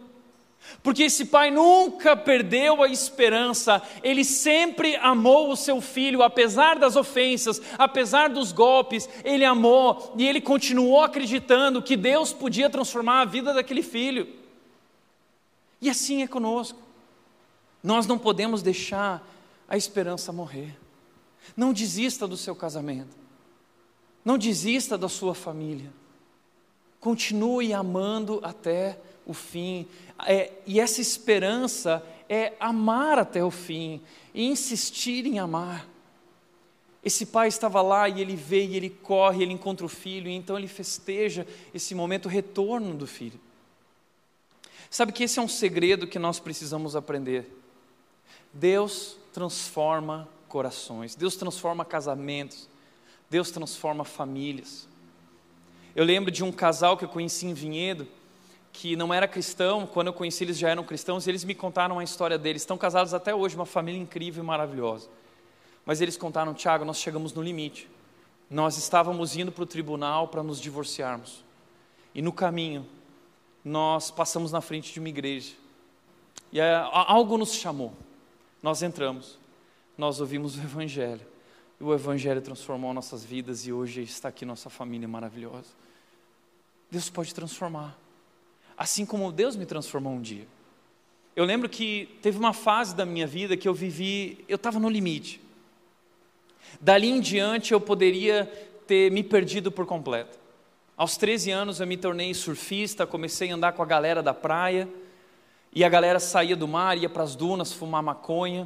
porque esse pai nunca perdeu a esperança, ele sempre amou o seu filho, apesar das ofensas, apesar dos golpes, ele amou e ele continuou acreditando que Deus podia transformar a vida daquele filho. E assim é conosco. Nós não podemos deixar a esperança morrer. Não desista do seu casamento, não desista da sua família, continue amando até o fim. É, e essa esperança é amar até o fim e insistir em amar. Esse pai estava lá e ele vê e ele corre, ele encontra o filho, e então ele festeja esse momento, o retorno do filho. Sabe que esse é um segredo que nós precisamos aprender. Deus transforma corações, Deus transforma casamentos, Deus transforma famílias. Eu lembro de um casal que eu conheci em Vinhedo, que não era cristão, quando eu conheci eles já eram cristãos, e eles me contaram a história deles. Estão casados até hoje, uma família incrível e maravilhosa. Mas eles contaram, Tiago, nós chegamos no limite. Nós estávamos indo para o tribunal para nos divorciarmos. E no caminho, nós passamos na frente de uma igreja. E algo nos chamou. Nós entramos. Nós ouvimos o Evangelho. E o Evangelho transformou nossas vidas e hoje está aqui nossa família maravilhosa. Deus pode transformar. Assim como Deus me transformou um dia. Eu lembro que teve uma fase da minha vida que eu vivi, eu estava no limite. Dali em diante eu poderia ter me perdido por completo. Aos 13 anos eu me tornei surfista, comecei a andar com a galera da praia, e a galera saía do mar, ia para as dunas fumar maconha,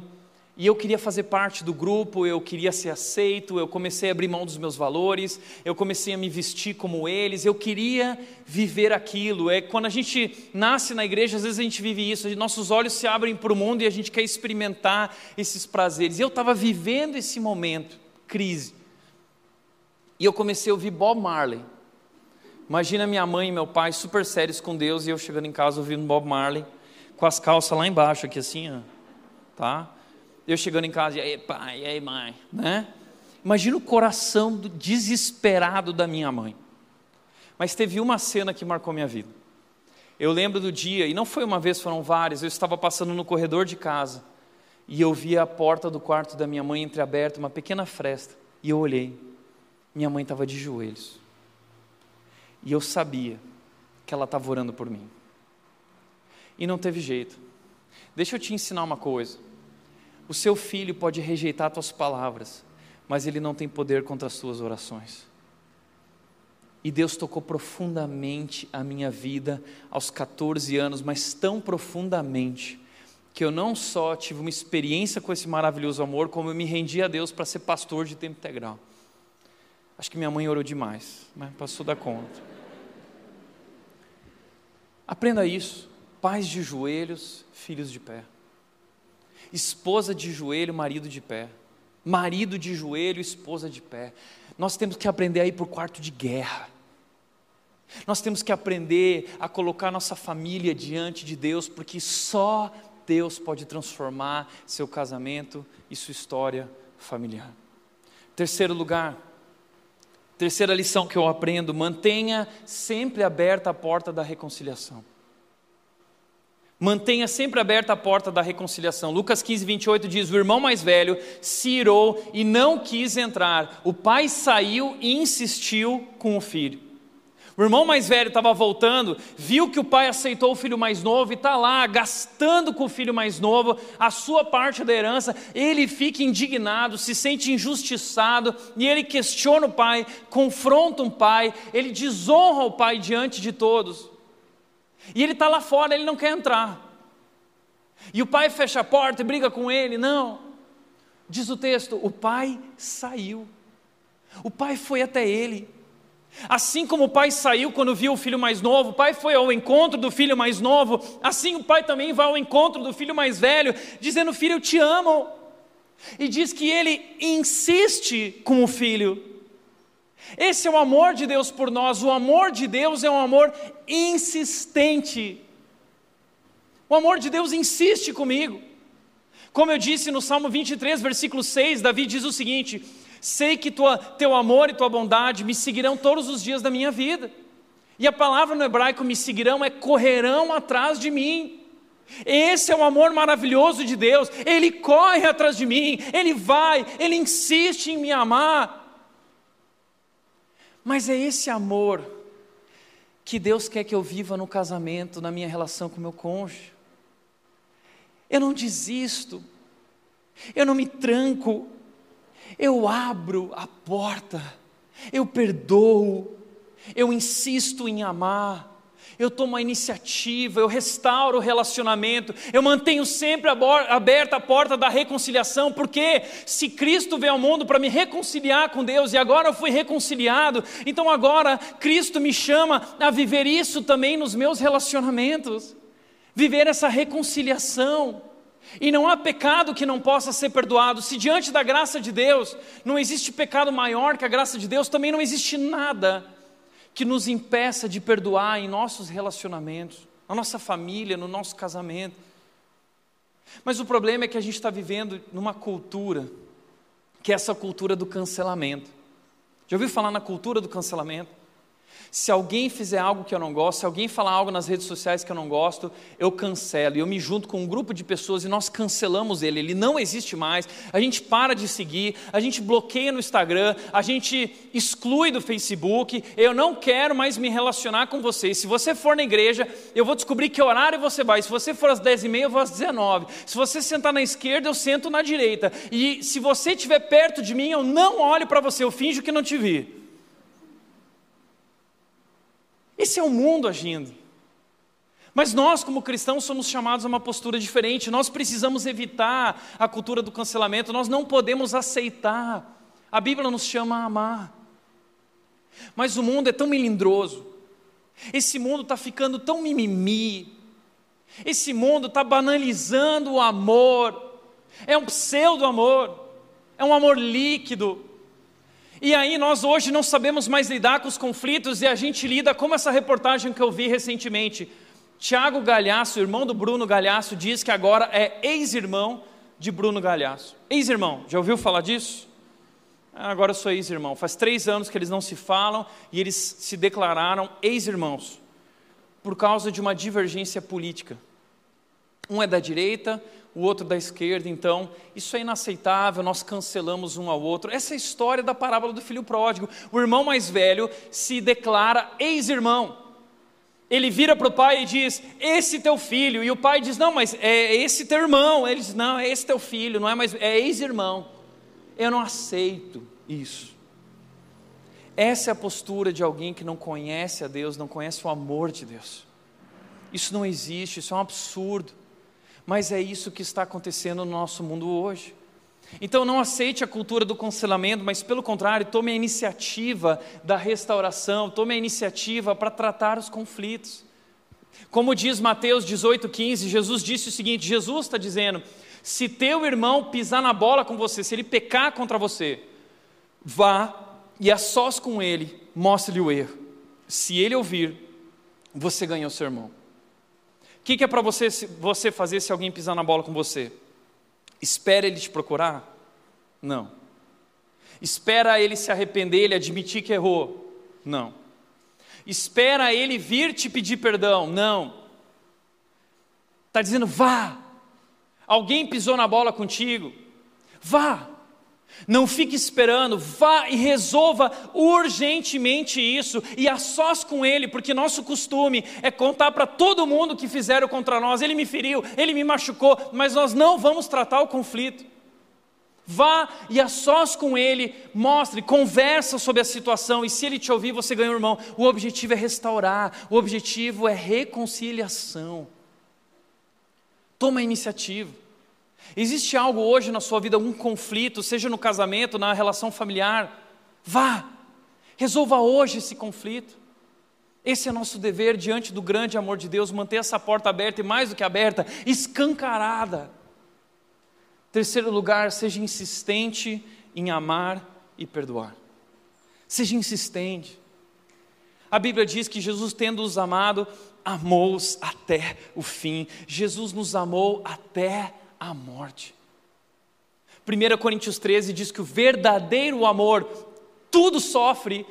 e eu queria fazer parte do grupo, eu queria ser aceito, eu comecei a abrir mão dos meus valores, eu comecei a me vestir como eles, eu queria viver aquilo. É quando a gente nasce na igreja, às vezes a gente vive isso, nossos olhos se abrem para o mundo e a gente quer experimentar esses prazeres. E eu estava vivendo esse momento, crise. E eu comecei a ouvir Bob Marley. Imagina minha mãe e meu pai super sérios com Deus e eu chegando em casa ouvindo Bob Marley com as calças lá embaixo, aqui assim, ó, tá? Eu chegando em casa e aí pai, e aí mãe, né? Imagina o coração do desesperado da minha mãe. Mas teve uma cena que marcou minha vida. Eu lembro do dia, e não foi uma vez, foram várias. Eu estava passando no corredor de casa e eu vi a porta do quarto da minha mãe entreaberta, uma pequena fresta. E eu olhei. Minha mãe estava de joelhos. E eu sabia que ela estava orando por mim. E não teve jeito. Deixa eu te ensinar uma coisa. O seu filho pode rejeitar tuas palavras, mas ele não tem poder contra as suas orações. E Deus tocou profundamente a minha vida aos 14 anos, mas tão profundamente, que eu não só tive uma experiência com esse maravilhoso amor, como eu me rendi a Deus para ser pastor de tempo integral. Acho que minha mãe orou demais, mas passou da conta. Aprenda isso. Pais de joelhos, filhos de pé. Esposa de joelho, marido de pé. Marido de joelho, esposa de pé. Nós temos que aprender a ir para o quarto de guerra. Nós temos que aprender a colocar nossa família diante de Deus, porque só Deus pode transformar seu casamento e sua história familiar. Terceiro lugar, Terceira lição que eu aprendo: mantenha sempre aberta a porta da reconciliação. Mantenha sempre aberta a porta da reconciliação. Lucas 15, 28 diz: O irmão mais velho se irou e não quis entrar. O pai saiu e insistiu com o filho. O irmão mais velho estava voltando, viu que o pai aceitou o filho mais novo e está lá gastando com o filho mais novo a sua parte da herança. Ele fica indignado, se sente injustiçado e ele questiona o pai, confronta o pai, ele desonra o pai diante de todos. E ele está lá fora, ele não quer entrar. E o pai fecha a porta e briga com ele. Não. Diz o texto: o pai saiu. O pai foi até ele. Assim como o pai saiu quando viu o filho mais novo, o pai foi ao encontro do filho mais novo, assim o pai também vai ao encontro do filho mais velho, dizendo: Filho, eu te amo. E diz que ele insiste com o filho. Esse é o amor de Deus por nós, o amor de Deus é um amor insistente. O amor de Deus insiste comigo. Como eu disse no Salmo 23, versículo 6, Davi diz o seguinte: sei que tua, teu amor e tua bondade me seguirão todos os dias da minha vida. E a palavra no hebraico me seguirão é correrão atrás de mim. Esse é o amor maravilhoso de Deus. Ele corre atrás de mim, ele vai, ele insiste em me amar. Mas é esse amor que Deus quer que eu viva no casamento, na minha relação com meu cônjuge. Eu não desisto, eu não me tranco, eu abro a porta, eu perdoo, eu insisto em amar, eu tomo a iniciativa, eu restauro o relacionamento, eu mantenho sempre aberta a porta da reconciliação, porque se Cristo veio ao mundo para me reconciliar com Deus e agora eu fui reconciliado, então agora Cristo me chama a viver isso também nos meus relacionamentos, viver essa reconciliação. E não há pecado que não possa ser perdoado. Se diante da graça de Deus não existe pecado maior que a graça de Deus, também não existe nada que nos impeça de perdoar em nossos relacionamentos, na nossa família, no nosso casamento. Mas o problema é que a gente está vivendo numa cultura, que é essa cultura do cancelamento. Já ouviu falar na cultura do cancelamento? Se alguém fizer algo que eu não gosto, se alguém falar algo nas redes sociais que eu não gosto, eu cancelo. Eu me junto com um grupo de pessoas e nós cancelamos ele. Ele não existe mais. A gente para de seguir, a gente bloqueia no Instagram, a gente exclui do Facebook. Eu não quero mais me relacionar com você. Se você for na igreja, eu vou descobrir que horário você vai. Se você for às 10h30, eu vou às 19 Se você sentar na esquerda, eu sento na direita. E se você estiver perto de mim, eu não olho para você, eu finjo que não te vi. Esse é o mundo agindo. Mas nós, como cristãos, somos chamados a uma postura diferente. Nós precisamos evitar a cultura do cancelamento, nós não podemos aceitar. A Bíblia nos chama a amar. Mas o mundo é tão melindroso, esse mundo está ficando tão mimimi, esse mundo está banalizando o amor, é um pseudo-amor, é um amor líquido, e aí nós hoje não sabemos mais lidar com os conflitos e a gente lida como essa reportagem que eu vi recentemente. Tiago Galhaço, irmão do Bruno Galhaço, diz que agora é ex-irmão de Bruno Galhaço. Ex-irmão, já ouviu falar disso? Ah, agora eu sou ex-irmão. Faz três anos que eles não se falam e eles se declararam ex-irmãos por causa de uma divergência política. Um é da direita, o outro da esquerda, então, isso é inaceitável, nós cancelamos um ao outro. Essa é a história da parábola do filho pródigo. O irmão mais velho se declara ex-irmão. Ele vira para o pai e diz: Esse teu filho. E o pai diz: Não, mas é esse teu irmão. Ele diz: Não, é esse teu filho, não é mais, é ex-irmão. Eu não aceito isso. Essa é a postura de alguém que não conhece a Deus, não conhece o amor de Deus. Isso não existe, isso é um absurdo. Mas é isso que está acontecendo no nosso mundo hoje. Então não aceite a cultura do cancelamento, mas pelo contrário, tome a iniciativa da restauração, tome a iniciativa para tratar os conflitos. Como diz Mateus 18,15, Jesus disse o seguinte: Jesus está dizendo, se teu irmão pisar na bola com você, se ele pecar contra você, vá e a sós com ele, mostre-lhe o erro. Se ele ouvir, você ganhou seu irmão. O que, que é para você, você fazer se alguém pisar na bola com você? Espera ele te procurar? Não. Espera ele se arrepender, ele admitir que errou? Não. Espera ele vir te pedir perdão? Não. Está dizendo, vá. Alguém pisou na bola contigo? Vá. Não fique esperando, vá e resolva urgentemente isso e a sós com ele, porque nosso costume é contar para todo mundo que fizeram contra nós. Ele me feriu, ele me machucou, mas nós não vamos tratar o conflito. Vá e a sós com ele, mostre, conversa sobre a situação e se ele te ouvir, você ganha o irmão. O objetivo é restaurar, o objetivo é reconciliação. Toma a iniciativa. Existe algo hoje na sua vida, algum conflito, seja no casamento, na relação familiar? Vá, resolva hoje esse conflito. Esse é nosso dever diante do grande amor de Deus, manter essa porta aberta e mais do que aberta, escancarada. Terceiro lugar, seja insistente em amar e perdoar. Seja insistente. A Bíblia diz que Jesus, tendo-os amado, amou-os até o fim. Jesus nos amou até a morte. 1 Coríntios 13 diz que o verdadeiro amor tudo sofre,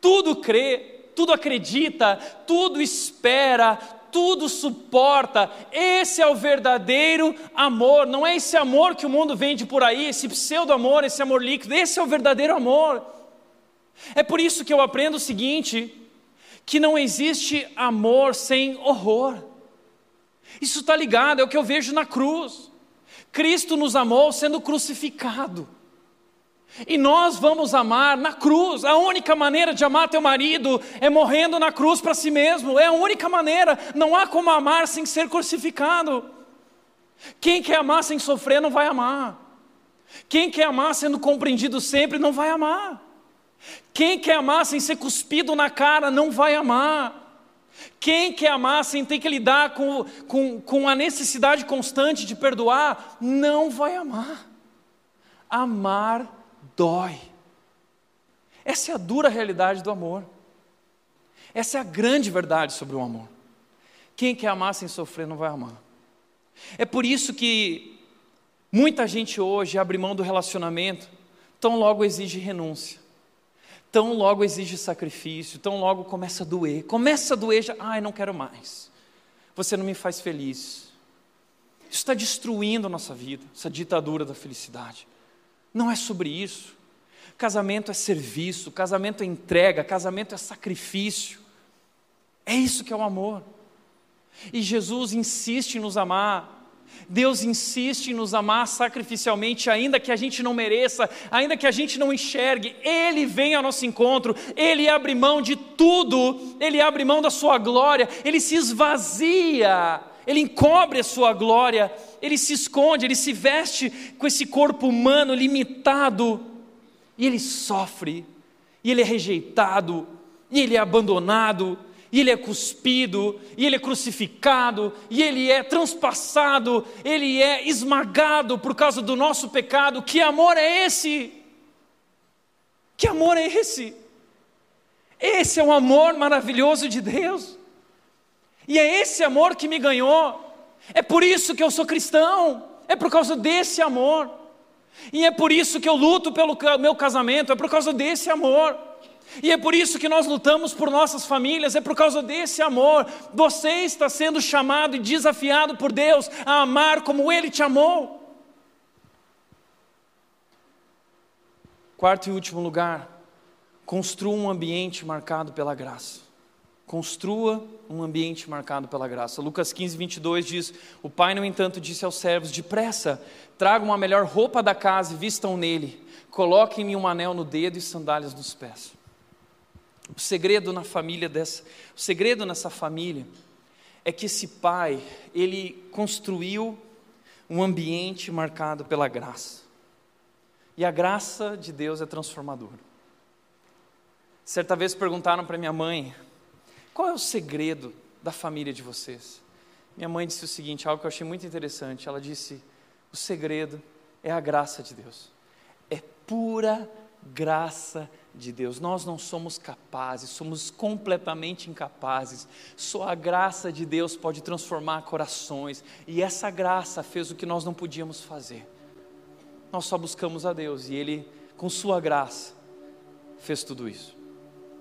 tudo crê, tudo acredita, tudo espera, tudo suporta. Esse é o verdadeiro amor. Não é esse amor que o mundo vende por aí, esse pseudo-amor, esse amor líquido. Esse é o verdadeiro amor. É por isso que eu aprendo o seguinte: que não existe amor sem horror. Isso está ligado, é o que eu vejo na cruz. Cristo nos amou sendo crucificado. E nós vamos amar na cruz. A única maneira de amar teu marido é morrendo na cruz para si mesmo. É a única maneira. Não há como amar sem ser crucificado. Quem quer amar sem sofrer não vai amar. Quem quer amar sendo compreendido sempre não vai amar. Quem quer amar sem ser cuspido na cara não vai amar. Quem quer amar sem ter que lidar com, com, com a necessidade constante de perdoar, não vai amar. Amar dói. Essa é a dura realidade do amor. Essa é a grande verdade sobre o amor. Quem quer amar sem sofrer não vai amar. É por isso que muita gente hoje abre mão do relacionamento, tão logo exige renúncia, tão logo exige sacrifício, tão logo começa a doer. Começa a doer, já, ai, não quero mais. Você não me faz feliz. Isso está destruindo a nossa vida, essa ditadura da felicidade. Não é sobre isso. Casamento é serviço, casamento é entrega, casamento é sacrifício. É isso que é o amor. E Jesus insiste em nos amar. Deus insiste em nos amar sacrificialmente, ainda que a gente não mereça, ainda que a gente não enxergue, Ele vem ao nosso encontro, Ele abre mão de tudo, Ele abre mão da Sua glória, Ele se esvazia, Ele encobre a Sua glória ele se esconde, ele se veste com esse corpo humano limitado, e ele sofre, e ele é rejeitado, e ele é abandonado, e ele é cuspido, e ele é crucificado, e ele é transpassado, ele é esmagado por causa do nosso pecado. Que amor é esse? Que amor é esse? Esse é o amor maravilhoso de Deus. E é esse amor que me ganhou. É por isso que eu sou cristão, é por causa desse amor. E é por isso que eu luto pelo meu casamento, é por causa desse amor. E é por isso que nós lutamos por nossas famílias, é por causa desse amor. Você está sendo chamado e desafiado por Deus a amar como Ele te amou. Quarto e último lugar, construa um ambiente marcado pela graça. Construa um ambiente marcado pela graça. Lucas 15, 22 diz: O pai, no entanto, disse aos servos: Depressa, tragam a melhor roupa da casa e vistam nele. Coloquem-me um anel no dedo e sandálias nos pés. O segredo na família dessa, o segredo nessa família é que esse pai, ele construiu um ambiente marcado pela graça. E a graça de Deus é transformadora. Certa vez perguntaram para minha mãe, qual é o segredo da família de vocês? Minha mãe disse o seguinte, algo que eu achei muito interessante. Ela disse: o segredo é a graça de Deus. É pura graça de Deus. Nós não somos capazes, somos completamente incapazes. Só a graça de Deus pode transformar corações. E essa graça fez o que nós não podíamos fazer. Nós só buscamos a Deus e Ele, com Sua graça, fez tudo isso.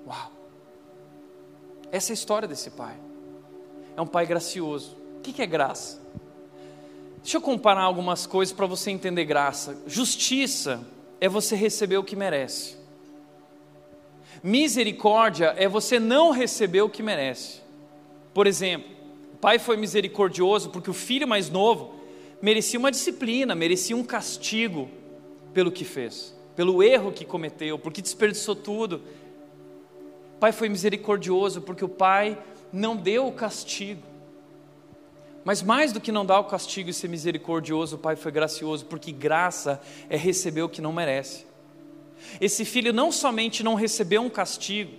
Uau! Essa é a história desse pai. É um pai gracioso. O que é graça? Deixa eu comparar algumas coisas para você entender graça. Justiça é você receber o que merece. Misericórdia é você não receber o que merece. Por exemplo, o pai foi misericordioso porque o filho mais novo merecia uma disciplina, merecia um castigo pelo que fez, pelo erro que cometeu, porque desperdiçou tudo. Pai foi misericordioso porque o Pai não deu o castigo. Mas mais do que não dar o castigo e ser misericordioso, o Pai foi gracioso, porque graça é receber o que não merece. Esse filho não somente não recebeu um castigo,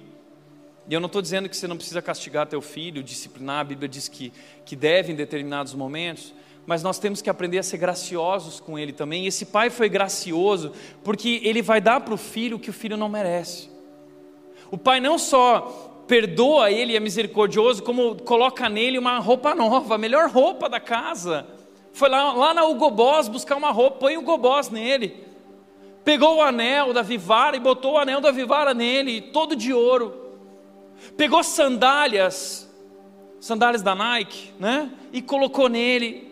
e eu não estou dizendo que você não precisa castigar teu filho, disciplinar, a Bíblia diz que, que deve em determinados momentos, mas nós temos que aprender a ser graciosos com ele também. E esse pai foi gracioso porque ele vai dar para o filho o que o filho não merece. O pai não só perdoa ele é misericordioso, como coloca nele uma roupa nova, a melhor roupa da casa. Foi lá, lá na Hugo Boss buscar uma roupa, põe o Hugo Boss nele. Pegou o anel da Vivara e botou o anel da Vivara nele, todo de ouro. Pegou sandálias, sandálias da Nike, né? E colocou nele.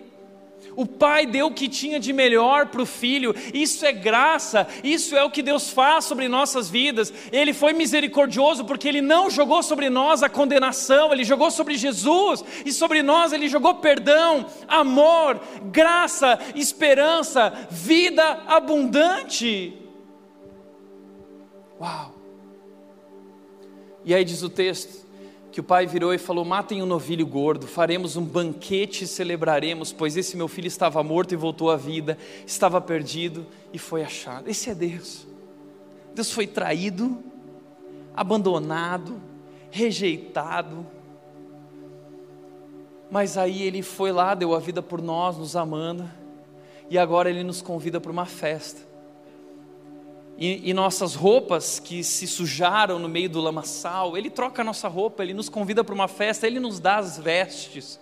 O pai deu o que tinha de melhor para o filho, isso é graça, isso é o que Deus faz sobre nossas vidas. Ele foi misericordioso porque ele não jogou sobre nós a condenação, ele jogou sobre Jesus, e sobre nós ele jogou perdão, amor, graça, esperança, vida abundante. Uau! E aí diz o texto que o pai virou e falou: Matem um novilho gordo, faremos um banquete e celebraremos, pois esse meu filho estava morto e voltou à vida, estava perdido e foi achado. Esse é Deus. Deus foi traído, abandonado, rejeitado. Mas aí ele foi lá, deu a vida por nós, nos amando, e agora ele nos convida para uma festa. E, e, nossas roupas que se sujaram no meio do lamaçal, ele troca a nossa roupa, ele nos convida para uma festa, ele nos dá as vestes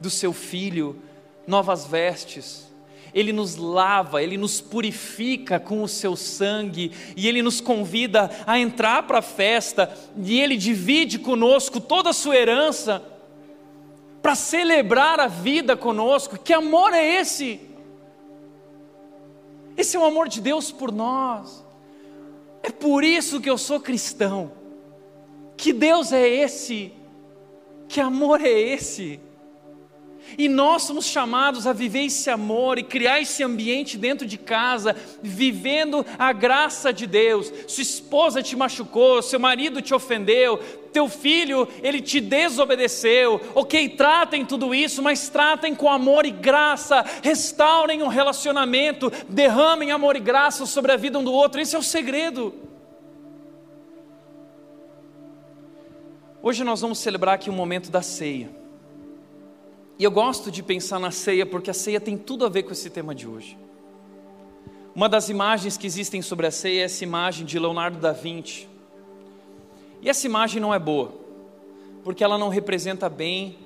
do seu filho, novas vestes. Ele nos lava, ele nos purifica com o seu sangue, e ele nos convida a entrar para a festa, e ele divide conosco toda a sua herança para celebrar a vida conosco. Que amor é esse? Esse é o amor de Deus por nós. É por isso que eu sou cristão. Que Deus é esse? Que amor é esse? E nós somos chamados a viver esse amor e criar esse ambiente dentro de casa, vivendo a graça de Deus. Sua esposa te machucou, seu marido te ofendeu, teu filho, ele te desobedeceu. Ok, tratem tudo isso, mas tratem com amor e graça, restaurem o um relacionamento, derramem amor e graça sobre a vida um do outro. Esse é o segredo. Hoje nós vamos celebrar aqui o momento da ceia. E eu gosto de pensar na ceia porque a ceia tem tudo a ver com esse tema de hoje. Uma das imagens que existem sobre a ceia é essa imagem de Leonardo da Vinci. E essa imagem não é boa, porque ela não representa bem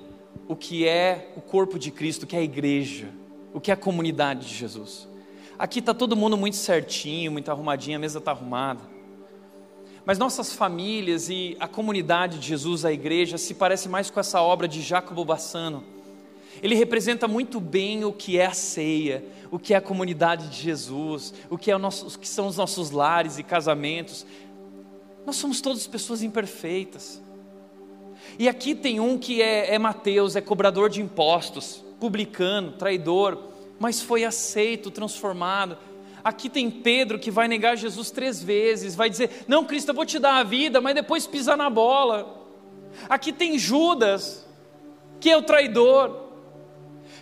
o que é o corpo de Cristo, o que é a igreja, o que é a comunidade de Jesus. Aqui está todo mundo muito certinho, muito arrumadinho, a mesa está arrumada. Mas nossas famílias e a comunidade de Jesus, a igreja, se parece mais com essa obra de Jacobo Bassano ele representa muito bem o que é a ceia, o que é a comunidade de Jesus, o que, é o nosso, o que são os nossos lares e casamentos. Nós somos todas pessoas imperfeitas. E aqui tem um que é, é Mateus, é cobrador de impostos, publicano, traidor, mas foi aceito, transformado. Aqui tem Pedro que vai negar Jesus três vezes, vai dizer: Não, Cristo, eu vou te dar a vida, mas depois pisar na bola. Aqui tem Judas, que é o traidor.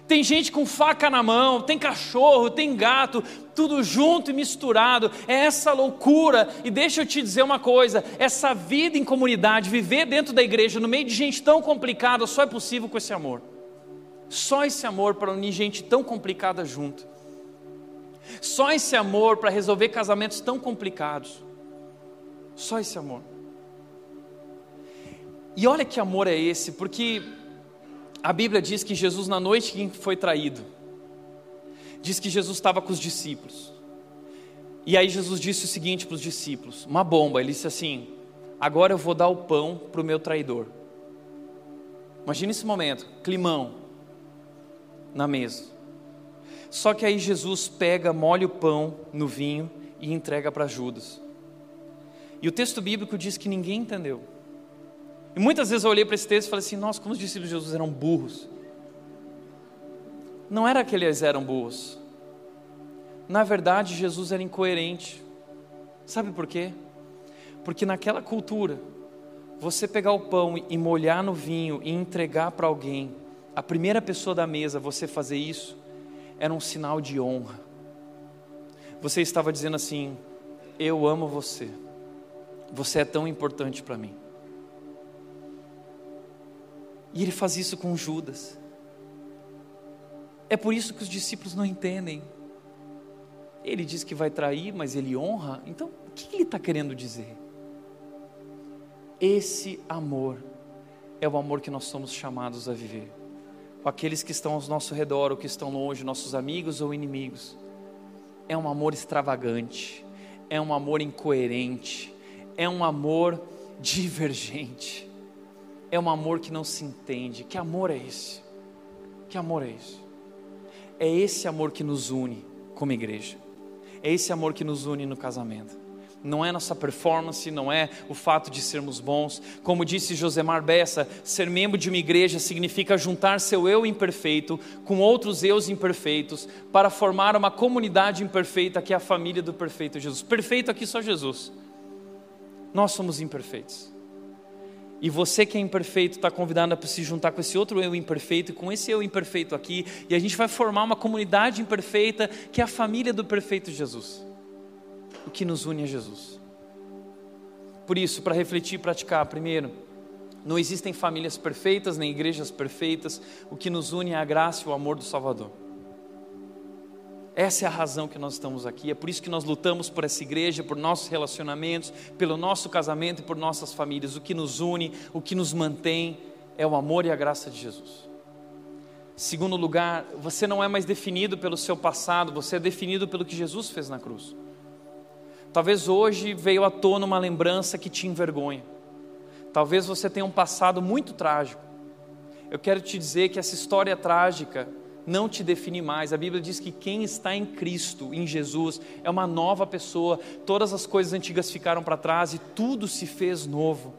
Tem gente com faca na mão, tem cachorro, tem gato, tudo junto e misturado. É essa loucura. E deixa eu te dizer uma coisa: essa vida em comunidade, viver dentro da igreja, no meio de gente tão complicada, só é possível com esse amor. Só esse amor para unir gente tão complicada junto. Só esse amor para resolver casamentos tão complicados. Só esse amor. E olha que amor é esse, porque a Bíblia diz que Jesus, na noite que foi traído, diz que Jesus estava com os discípulos. E aí Jesus disse o seguinte para os discípulos: uma bomba. Ele disse assim: Agora eu vou dar o pão para o meu traidor. Imagina esse momento, climão na mesa. Só que aí Jesus pega, molha o pão no vinho e entrega para Judas. E o texto bíblico diz que ninguém entendeu. E muitas vezes eu olhei para esse texto e falei assim: nossa, como os discípulos de Jesus eram burros. Não era que eles eram burros. Na verdade, Jesus era incoerente. Sabe por quê? Porque naquela cultura, você pegar o pão e molhar no vinho e entregar para alguém, a primeira pessoa da mesa, você fazer isso, era um sinal de honra. Você estava dizendo assim: Eu amo você, você é tão importante para mim. E ele faz isso com Judas. É por isso que os discípulos não entendem. Ele diz que vai trair, mas ele honra. Então, o que ele está querendo dizer? Esse amor é o amor que nós somos chamados a viver. Com aqueles que estão ao nosso redor ou que estão longe, nossos amigos ou inimigos. É um amor extravagante, é um amor incoerente, é um amor divergente é um amor que não se entende. Que amor é esse? Que amor é esse? É esse amor que nos une como igreja. É esse amor que nos une no casamento. Não é nossa performance, não é o fato de sermos bons. Como disse Josemar Bessa, ser membro de uma igreja significa juntar seu eu imperfeito com outros eus imperfeitos para formar uma comunidade imperfeita que é a família do perfeito Jesus. Perfeito aqui só Jesus. Nós somos imperfeitos. E você que é imperfeito está convidado a se juntar com esse outro eu imperfeito e com esse eu imperfeito aqui, e a gente vai formar uma comunidade imperfeita que é a família do perfeito Jesus. O que nos une a Jesus. Por isso, para refletir e praticar, primeiro, não existem famílias perfeitas nem igrejas perfeitas, o que nos une é a graça e o amor do Salvador. Essa é a razão que nós estamos aqui, é por isso que nós lutamos por essa igreja, por nossos relacionamentos, pelo nosso casamento e por nossas famílias. O que nos une, o que nos mantém é o amor e a graça de Jesus. Segundo lugar, você não é mais definido pelo seu passado, você é definido pelo que Jesus fez na cruz. Talvez hoje veio à tona uma lembrança que te envergonha. Talvez você tenha um passado muito trágico. Eu quero te dizer que essa história trágica não te define mais. A Bíblia diz que quem está em Cristo, em Jesus, é uma nova pessoa. Todas as coisas antigas ficaram para trás e tudo se fez novo.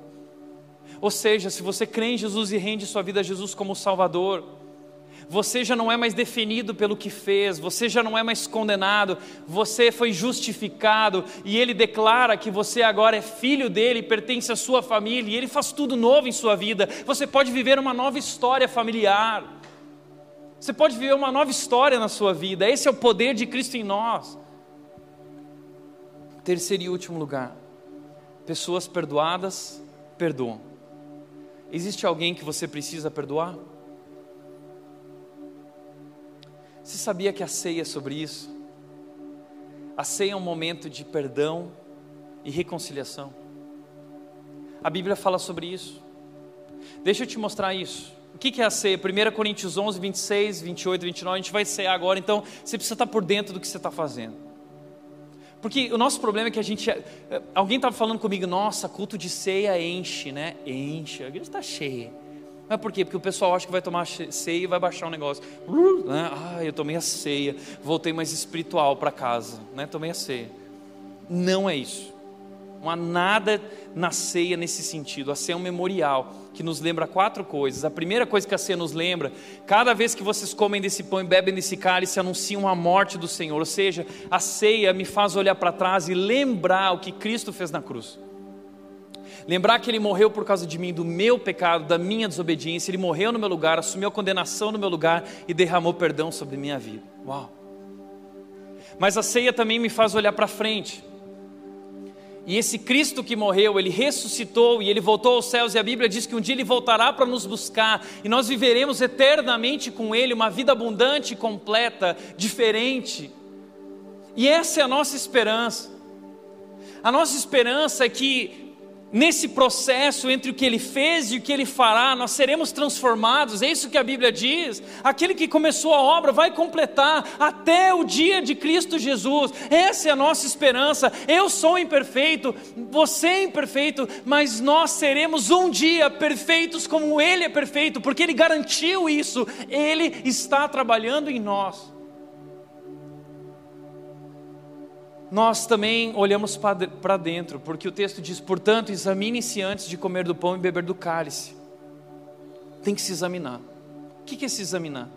Ou seja, se você crê em Jesus e rende sua vida a Jesus como Salvador, você já não é mais definido pelo que fez, você já não é mais condenado, você foi justificado e Ele declara que você agora é filho dele, pertence à sua família e Ele faz tudo novo em sua vida. Você pode viver uma nova história familiar. Você pode viver uma nova história na sua vida. Esse é o poder de Cristo em nós. Terceiro e último lugar. Pessoas perdoadas perdoam. Existe alguém que você precisa perdoar? Você sabia que a ceia é sobre isso? A ceia é um momento de perdão e reconciliação. A Bíblia fala sobre isso. Deixa eu te mostrar isso. O que é a ceia? 1 Coríntios 11, 26, 28, 29. A gente vai cear agora, então você precisa estar por dentro do que você está fazendo. Porque o nosso problema é que a gente. É, alguém estava falando comigo, nossa, culto de ceia enche, né? Enche, a igreja está cheia. Mas por quê? Porque o pessoal acha que vai tomar ceia e vai baixar um negócio. Ah, eu tomei a ceia, voltei mais espiritual para casa, né? Tomei a ceia. Não é isso. Não há nada na ceia nesse sentido. A ceia é um memorial que nos lembra quatro coisas. A primeira coisa que a ceia nos lembra, cada vez que vocês comem desse pão e bebem desse cálice, anunciam a morte do Senhor. Ou seja, a ceia me faz olhar para trás e lembrar o que Cristo fez na cruz. Lembrar que Ele morreu por causa de mim, do meu pecado, da minha desobediência. Ele morreu no meu lugar, assumiu a condenação no meu lugar e derramou perdão sobre minha vida. Uau! Mas a ceia também me faz olhar para frente e esse Cristo que morreu, ele ressuscitou e ele voltou aos céus, e a Bíblia diz que um dia ele voltará para nos buscar, e nós viveremos eternamente com ele uma vida abundante, completa, diferente. E essa é a nossa esperança. A nossa esperança é que nesse processo entre o que ele fez e o que ele fará, nós seremos transformados, é isso que a Bíblia diz. Aquele que começou a obra vai completar até o dia de Cristo Jesus, essa é a nossa esperança. Eu sou imperfeito, você é imperfeito, mas nós seremos um dia perfeitos como Ele é perfeito, porque Ele garantiu isso, Ele está trabalhando em nós. Nós também olhamos para dentro, porque o texto diz: portanto, examine-se antes de comer do pão e beber do cálice. Tem que se examinar. O que é se examinar?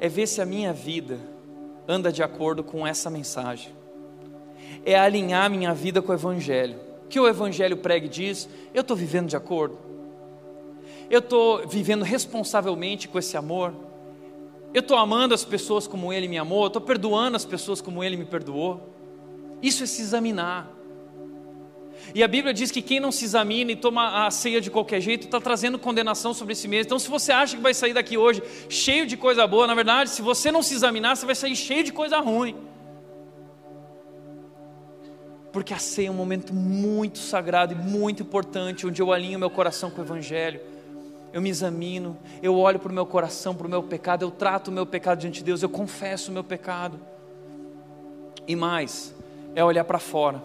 É ver se a minha vida anda de acordo com essa mensagem, é alinhar minha vida com o Evangelho. O que o Evangelho prega e diz, eu estou vivendo de acordo, eu estou vivendo responsavelmente com esse amor, eu estou amando as pessoas como Ele me amou, eu estou perdoando as pessoas como Ele me perdoou. Isso é se examinar. E a Bíblia diz que quem não se examina e toma a ceia de qualquer jeito está trazendo condenação sobre si mesmo. Então, se você acha que vai sair daqui hoje cheio de coisa boa, na verdade, se você não se examinar, você vai sair cheio de coisa ruim. Porque a ceia é um momento muito sagrado e muito importante, onde eu alinho meu coração com o Evangelho. Eu me examino, eu olho para o meu coração, para o meu pecado, eu trato o meu pecado diante de Deus, eu confesso o meu pecado. E mais, é olhar para fora.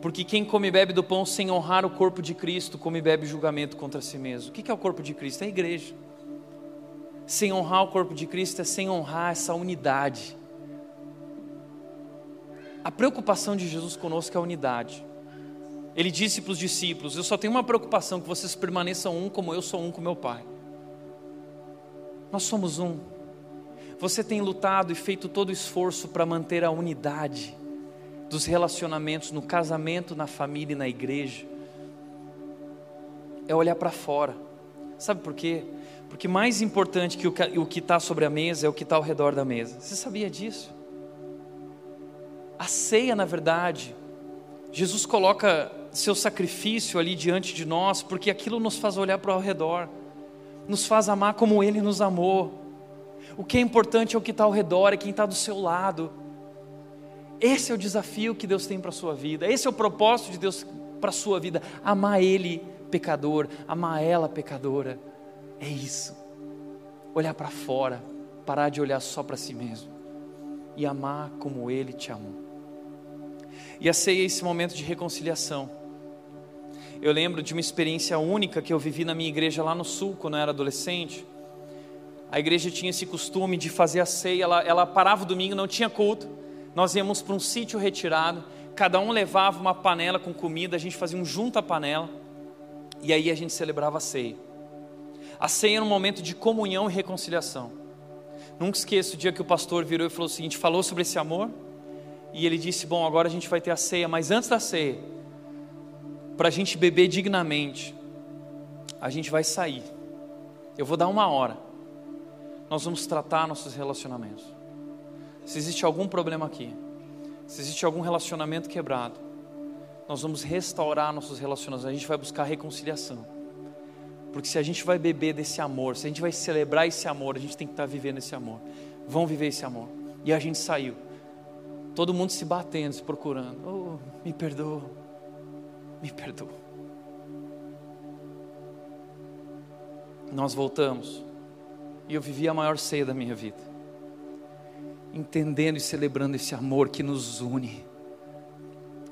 Porque quem come e bebe do pão sem honrar o corpo de Cristo, come e bebe julgamento contra si mesmo. O que é o corpo de Cristo? É a igreja. Sem honrar o corpo de Cristo é sem honrar essa unidade. A preocupação de Jesus conosco é a unidade. Ele disse para os discípulos: Eu só tenho uma preocupação, que vocês permaneçam um como eu sou um com meu Pai. Nós somos um. Você tem lutado e feito todo o esforço para manter a unidade dos relacionamentos no casamento, na família e na igreja é olhar para fora. Sabe por quê? Porque mais importante que o que está sobre a mesa é o que está ao redor da mesa. Você sabia disso? A ceia, na verdade, Jesus coloca seu sacrifício ali diante de nós, porque aquilo nos faz olhar para o redor, nos faz amar como Ele nos amou. O que é importante é o que está ao redor, é quem está do seu lado. Esse é o desafio que Deus tem para a sua vida, esse é o propósito de Deus para a sua vida, amar Ele pecador, amar ela pecadora. É isso. Olhar para fora, parar de olhar só para si mesmo e amar como Ele te amou. E a ceia é esse momento de reconciliação. Eu lembro de uma experiência única que eu vivi na minha igreja lá no sul, quando eu era adolescente. A igreja tinha esse costume de fazer a ceia, ela, ela parava o domingo, não tinha culto. Nós íamos para um sítio retirado, cada um levava uma panela com comida, a gente fazia um junta-panela, e aí a gente celebrava a ceia. A ceia era um momento de comunhão e reconciliação. Nunca esqueço o dia que o pastor virou e falou o seguinte: falou sobre esse amor, e ele disse: Bom, agora a gente vai ter a ceia, mas antes da ceia, para a gente beber dignamente, a gente vai sair. Eu vou dar uma hora. Nós vamos tratar nossos relacionamentos. Se existe algum problema aqui, se existe algum relacionamento quebrado, nós vamos restaurar nossos relacionamentos, a gente vai buscar reconciliação. Porque se a gente vai beber desse amor, se a gente vai celebrar esse amor, a gente tem que estar vivendo esse amor. Vão viver esse amor. E a gente saiu. Todo mundo se batendo, se procurando. Oh, me perdoa. Me perdoa. Nós voltamos. E eu vivi a maior ceia da minha vida. Entendendo e celebrando esse amor que nos une.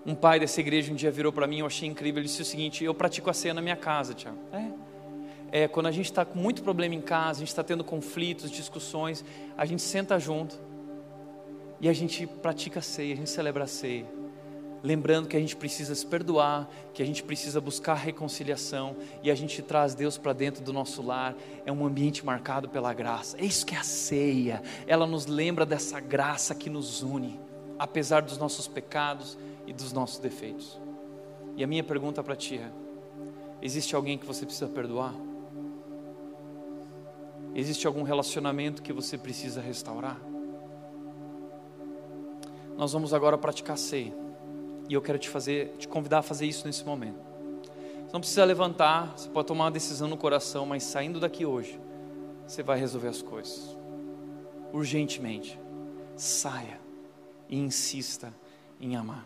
Um pai dessa igreja um dia virou para mim, eu achei incrível. Ele disse o seguinte: Eu pratico a ceia na minha casa, Tiago. É. é quando a gente está com muito problema em casa, a gente está tendo conflitos, discussões, a gente senta junto e a gente pratica a ceia, a gente celebra a ceia. Lembrando que a gente precisa se perdoar, que a gente precisa buscar reconciliação e a gente traz Deus para dentro do nosso lar. É um ambiente marcado pela graça. É isso que é a ceia. Ela nos lembra dessa graça que nos une, apesar dos nossos pecados e dos nossos defeitos. E a minha pergunta para ti é: existe alguém que você precisa perdoar? Existe algum relacionamento que você precisa restaurar? Nós vamos agora praticar ceia. E eu quero te fazer, te convidar a fazer isso nesse momento. Você não precisa levantar, você pode tomar uma decisão no coração, mas saindo daqui hoje, você vai resolver as coisas. Urgentemente. Saia e insista em amar.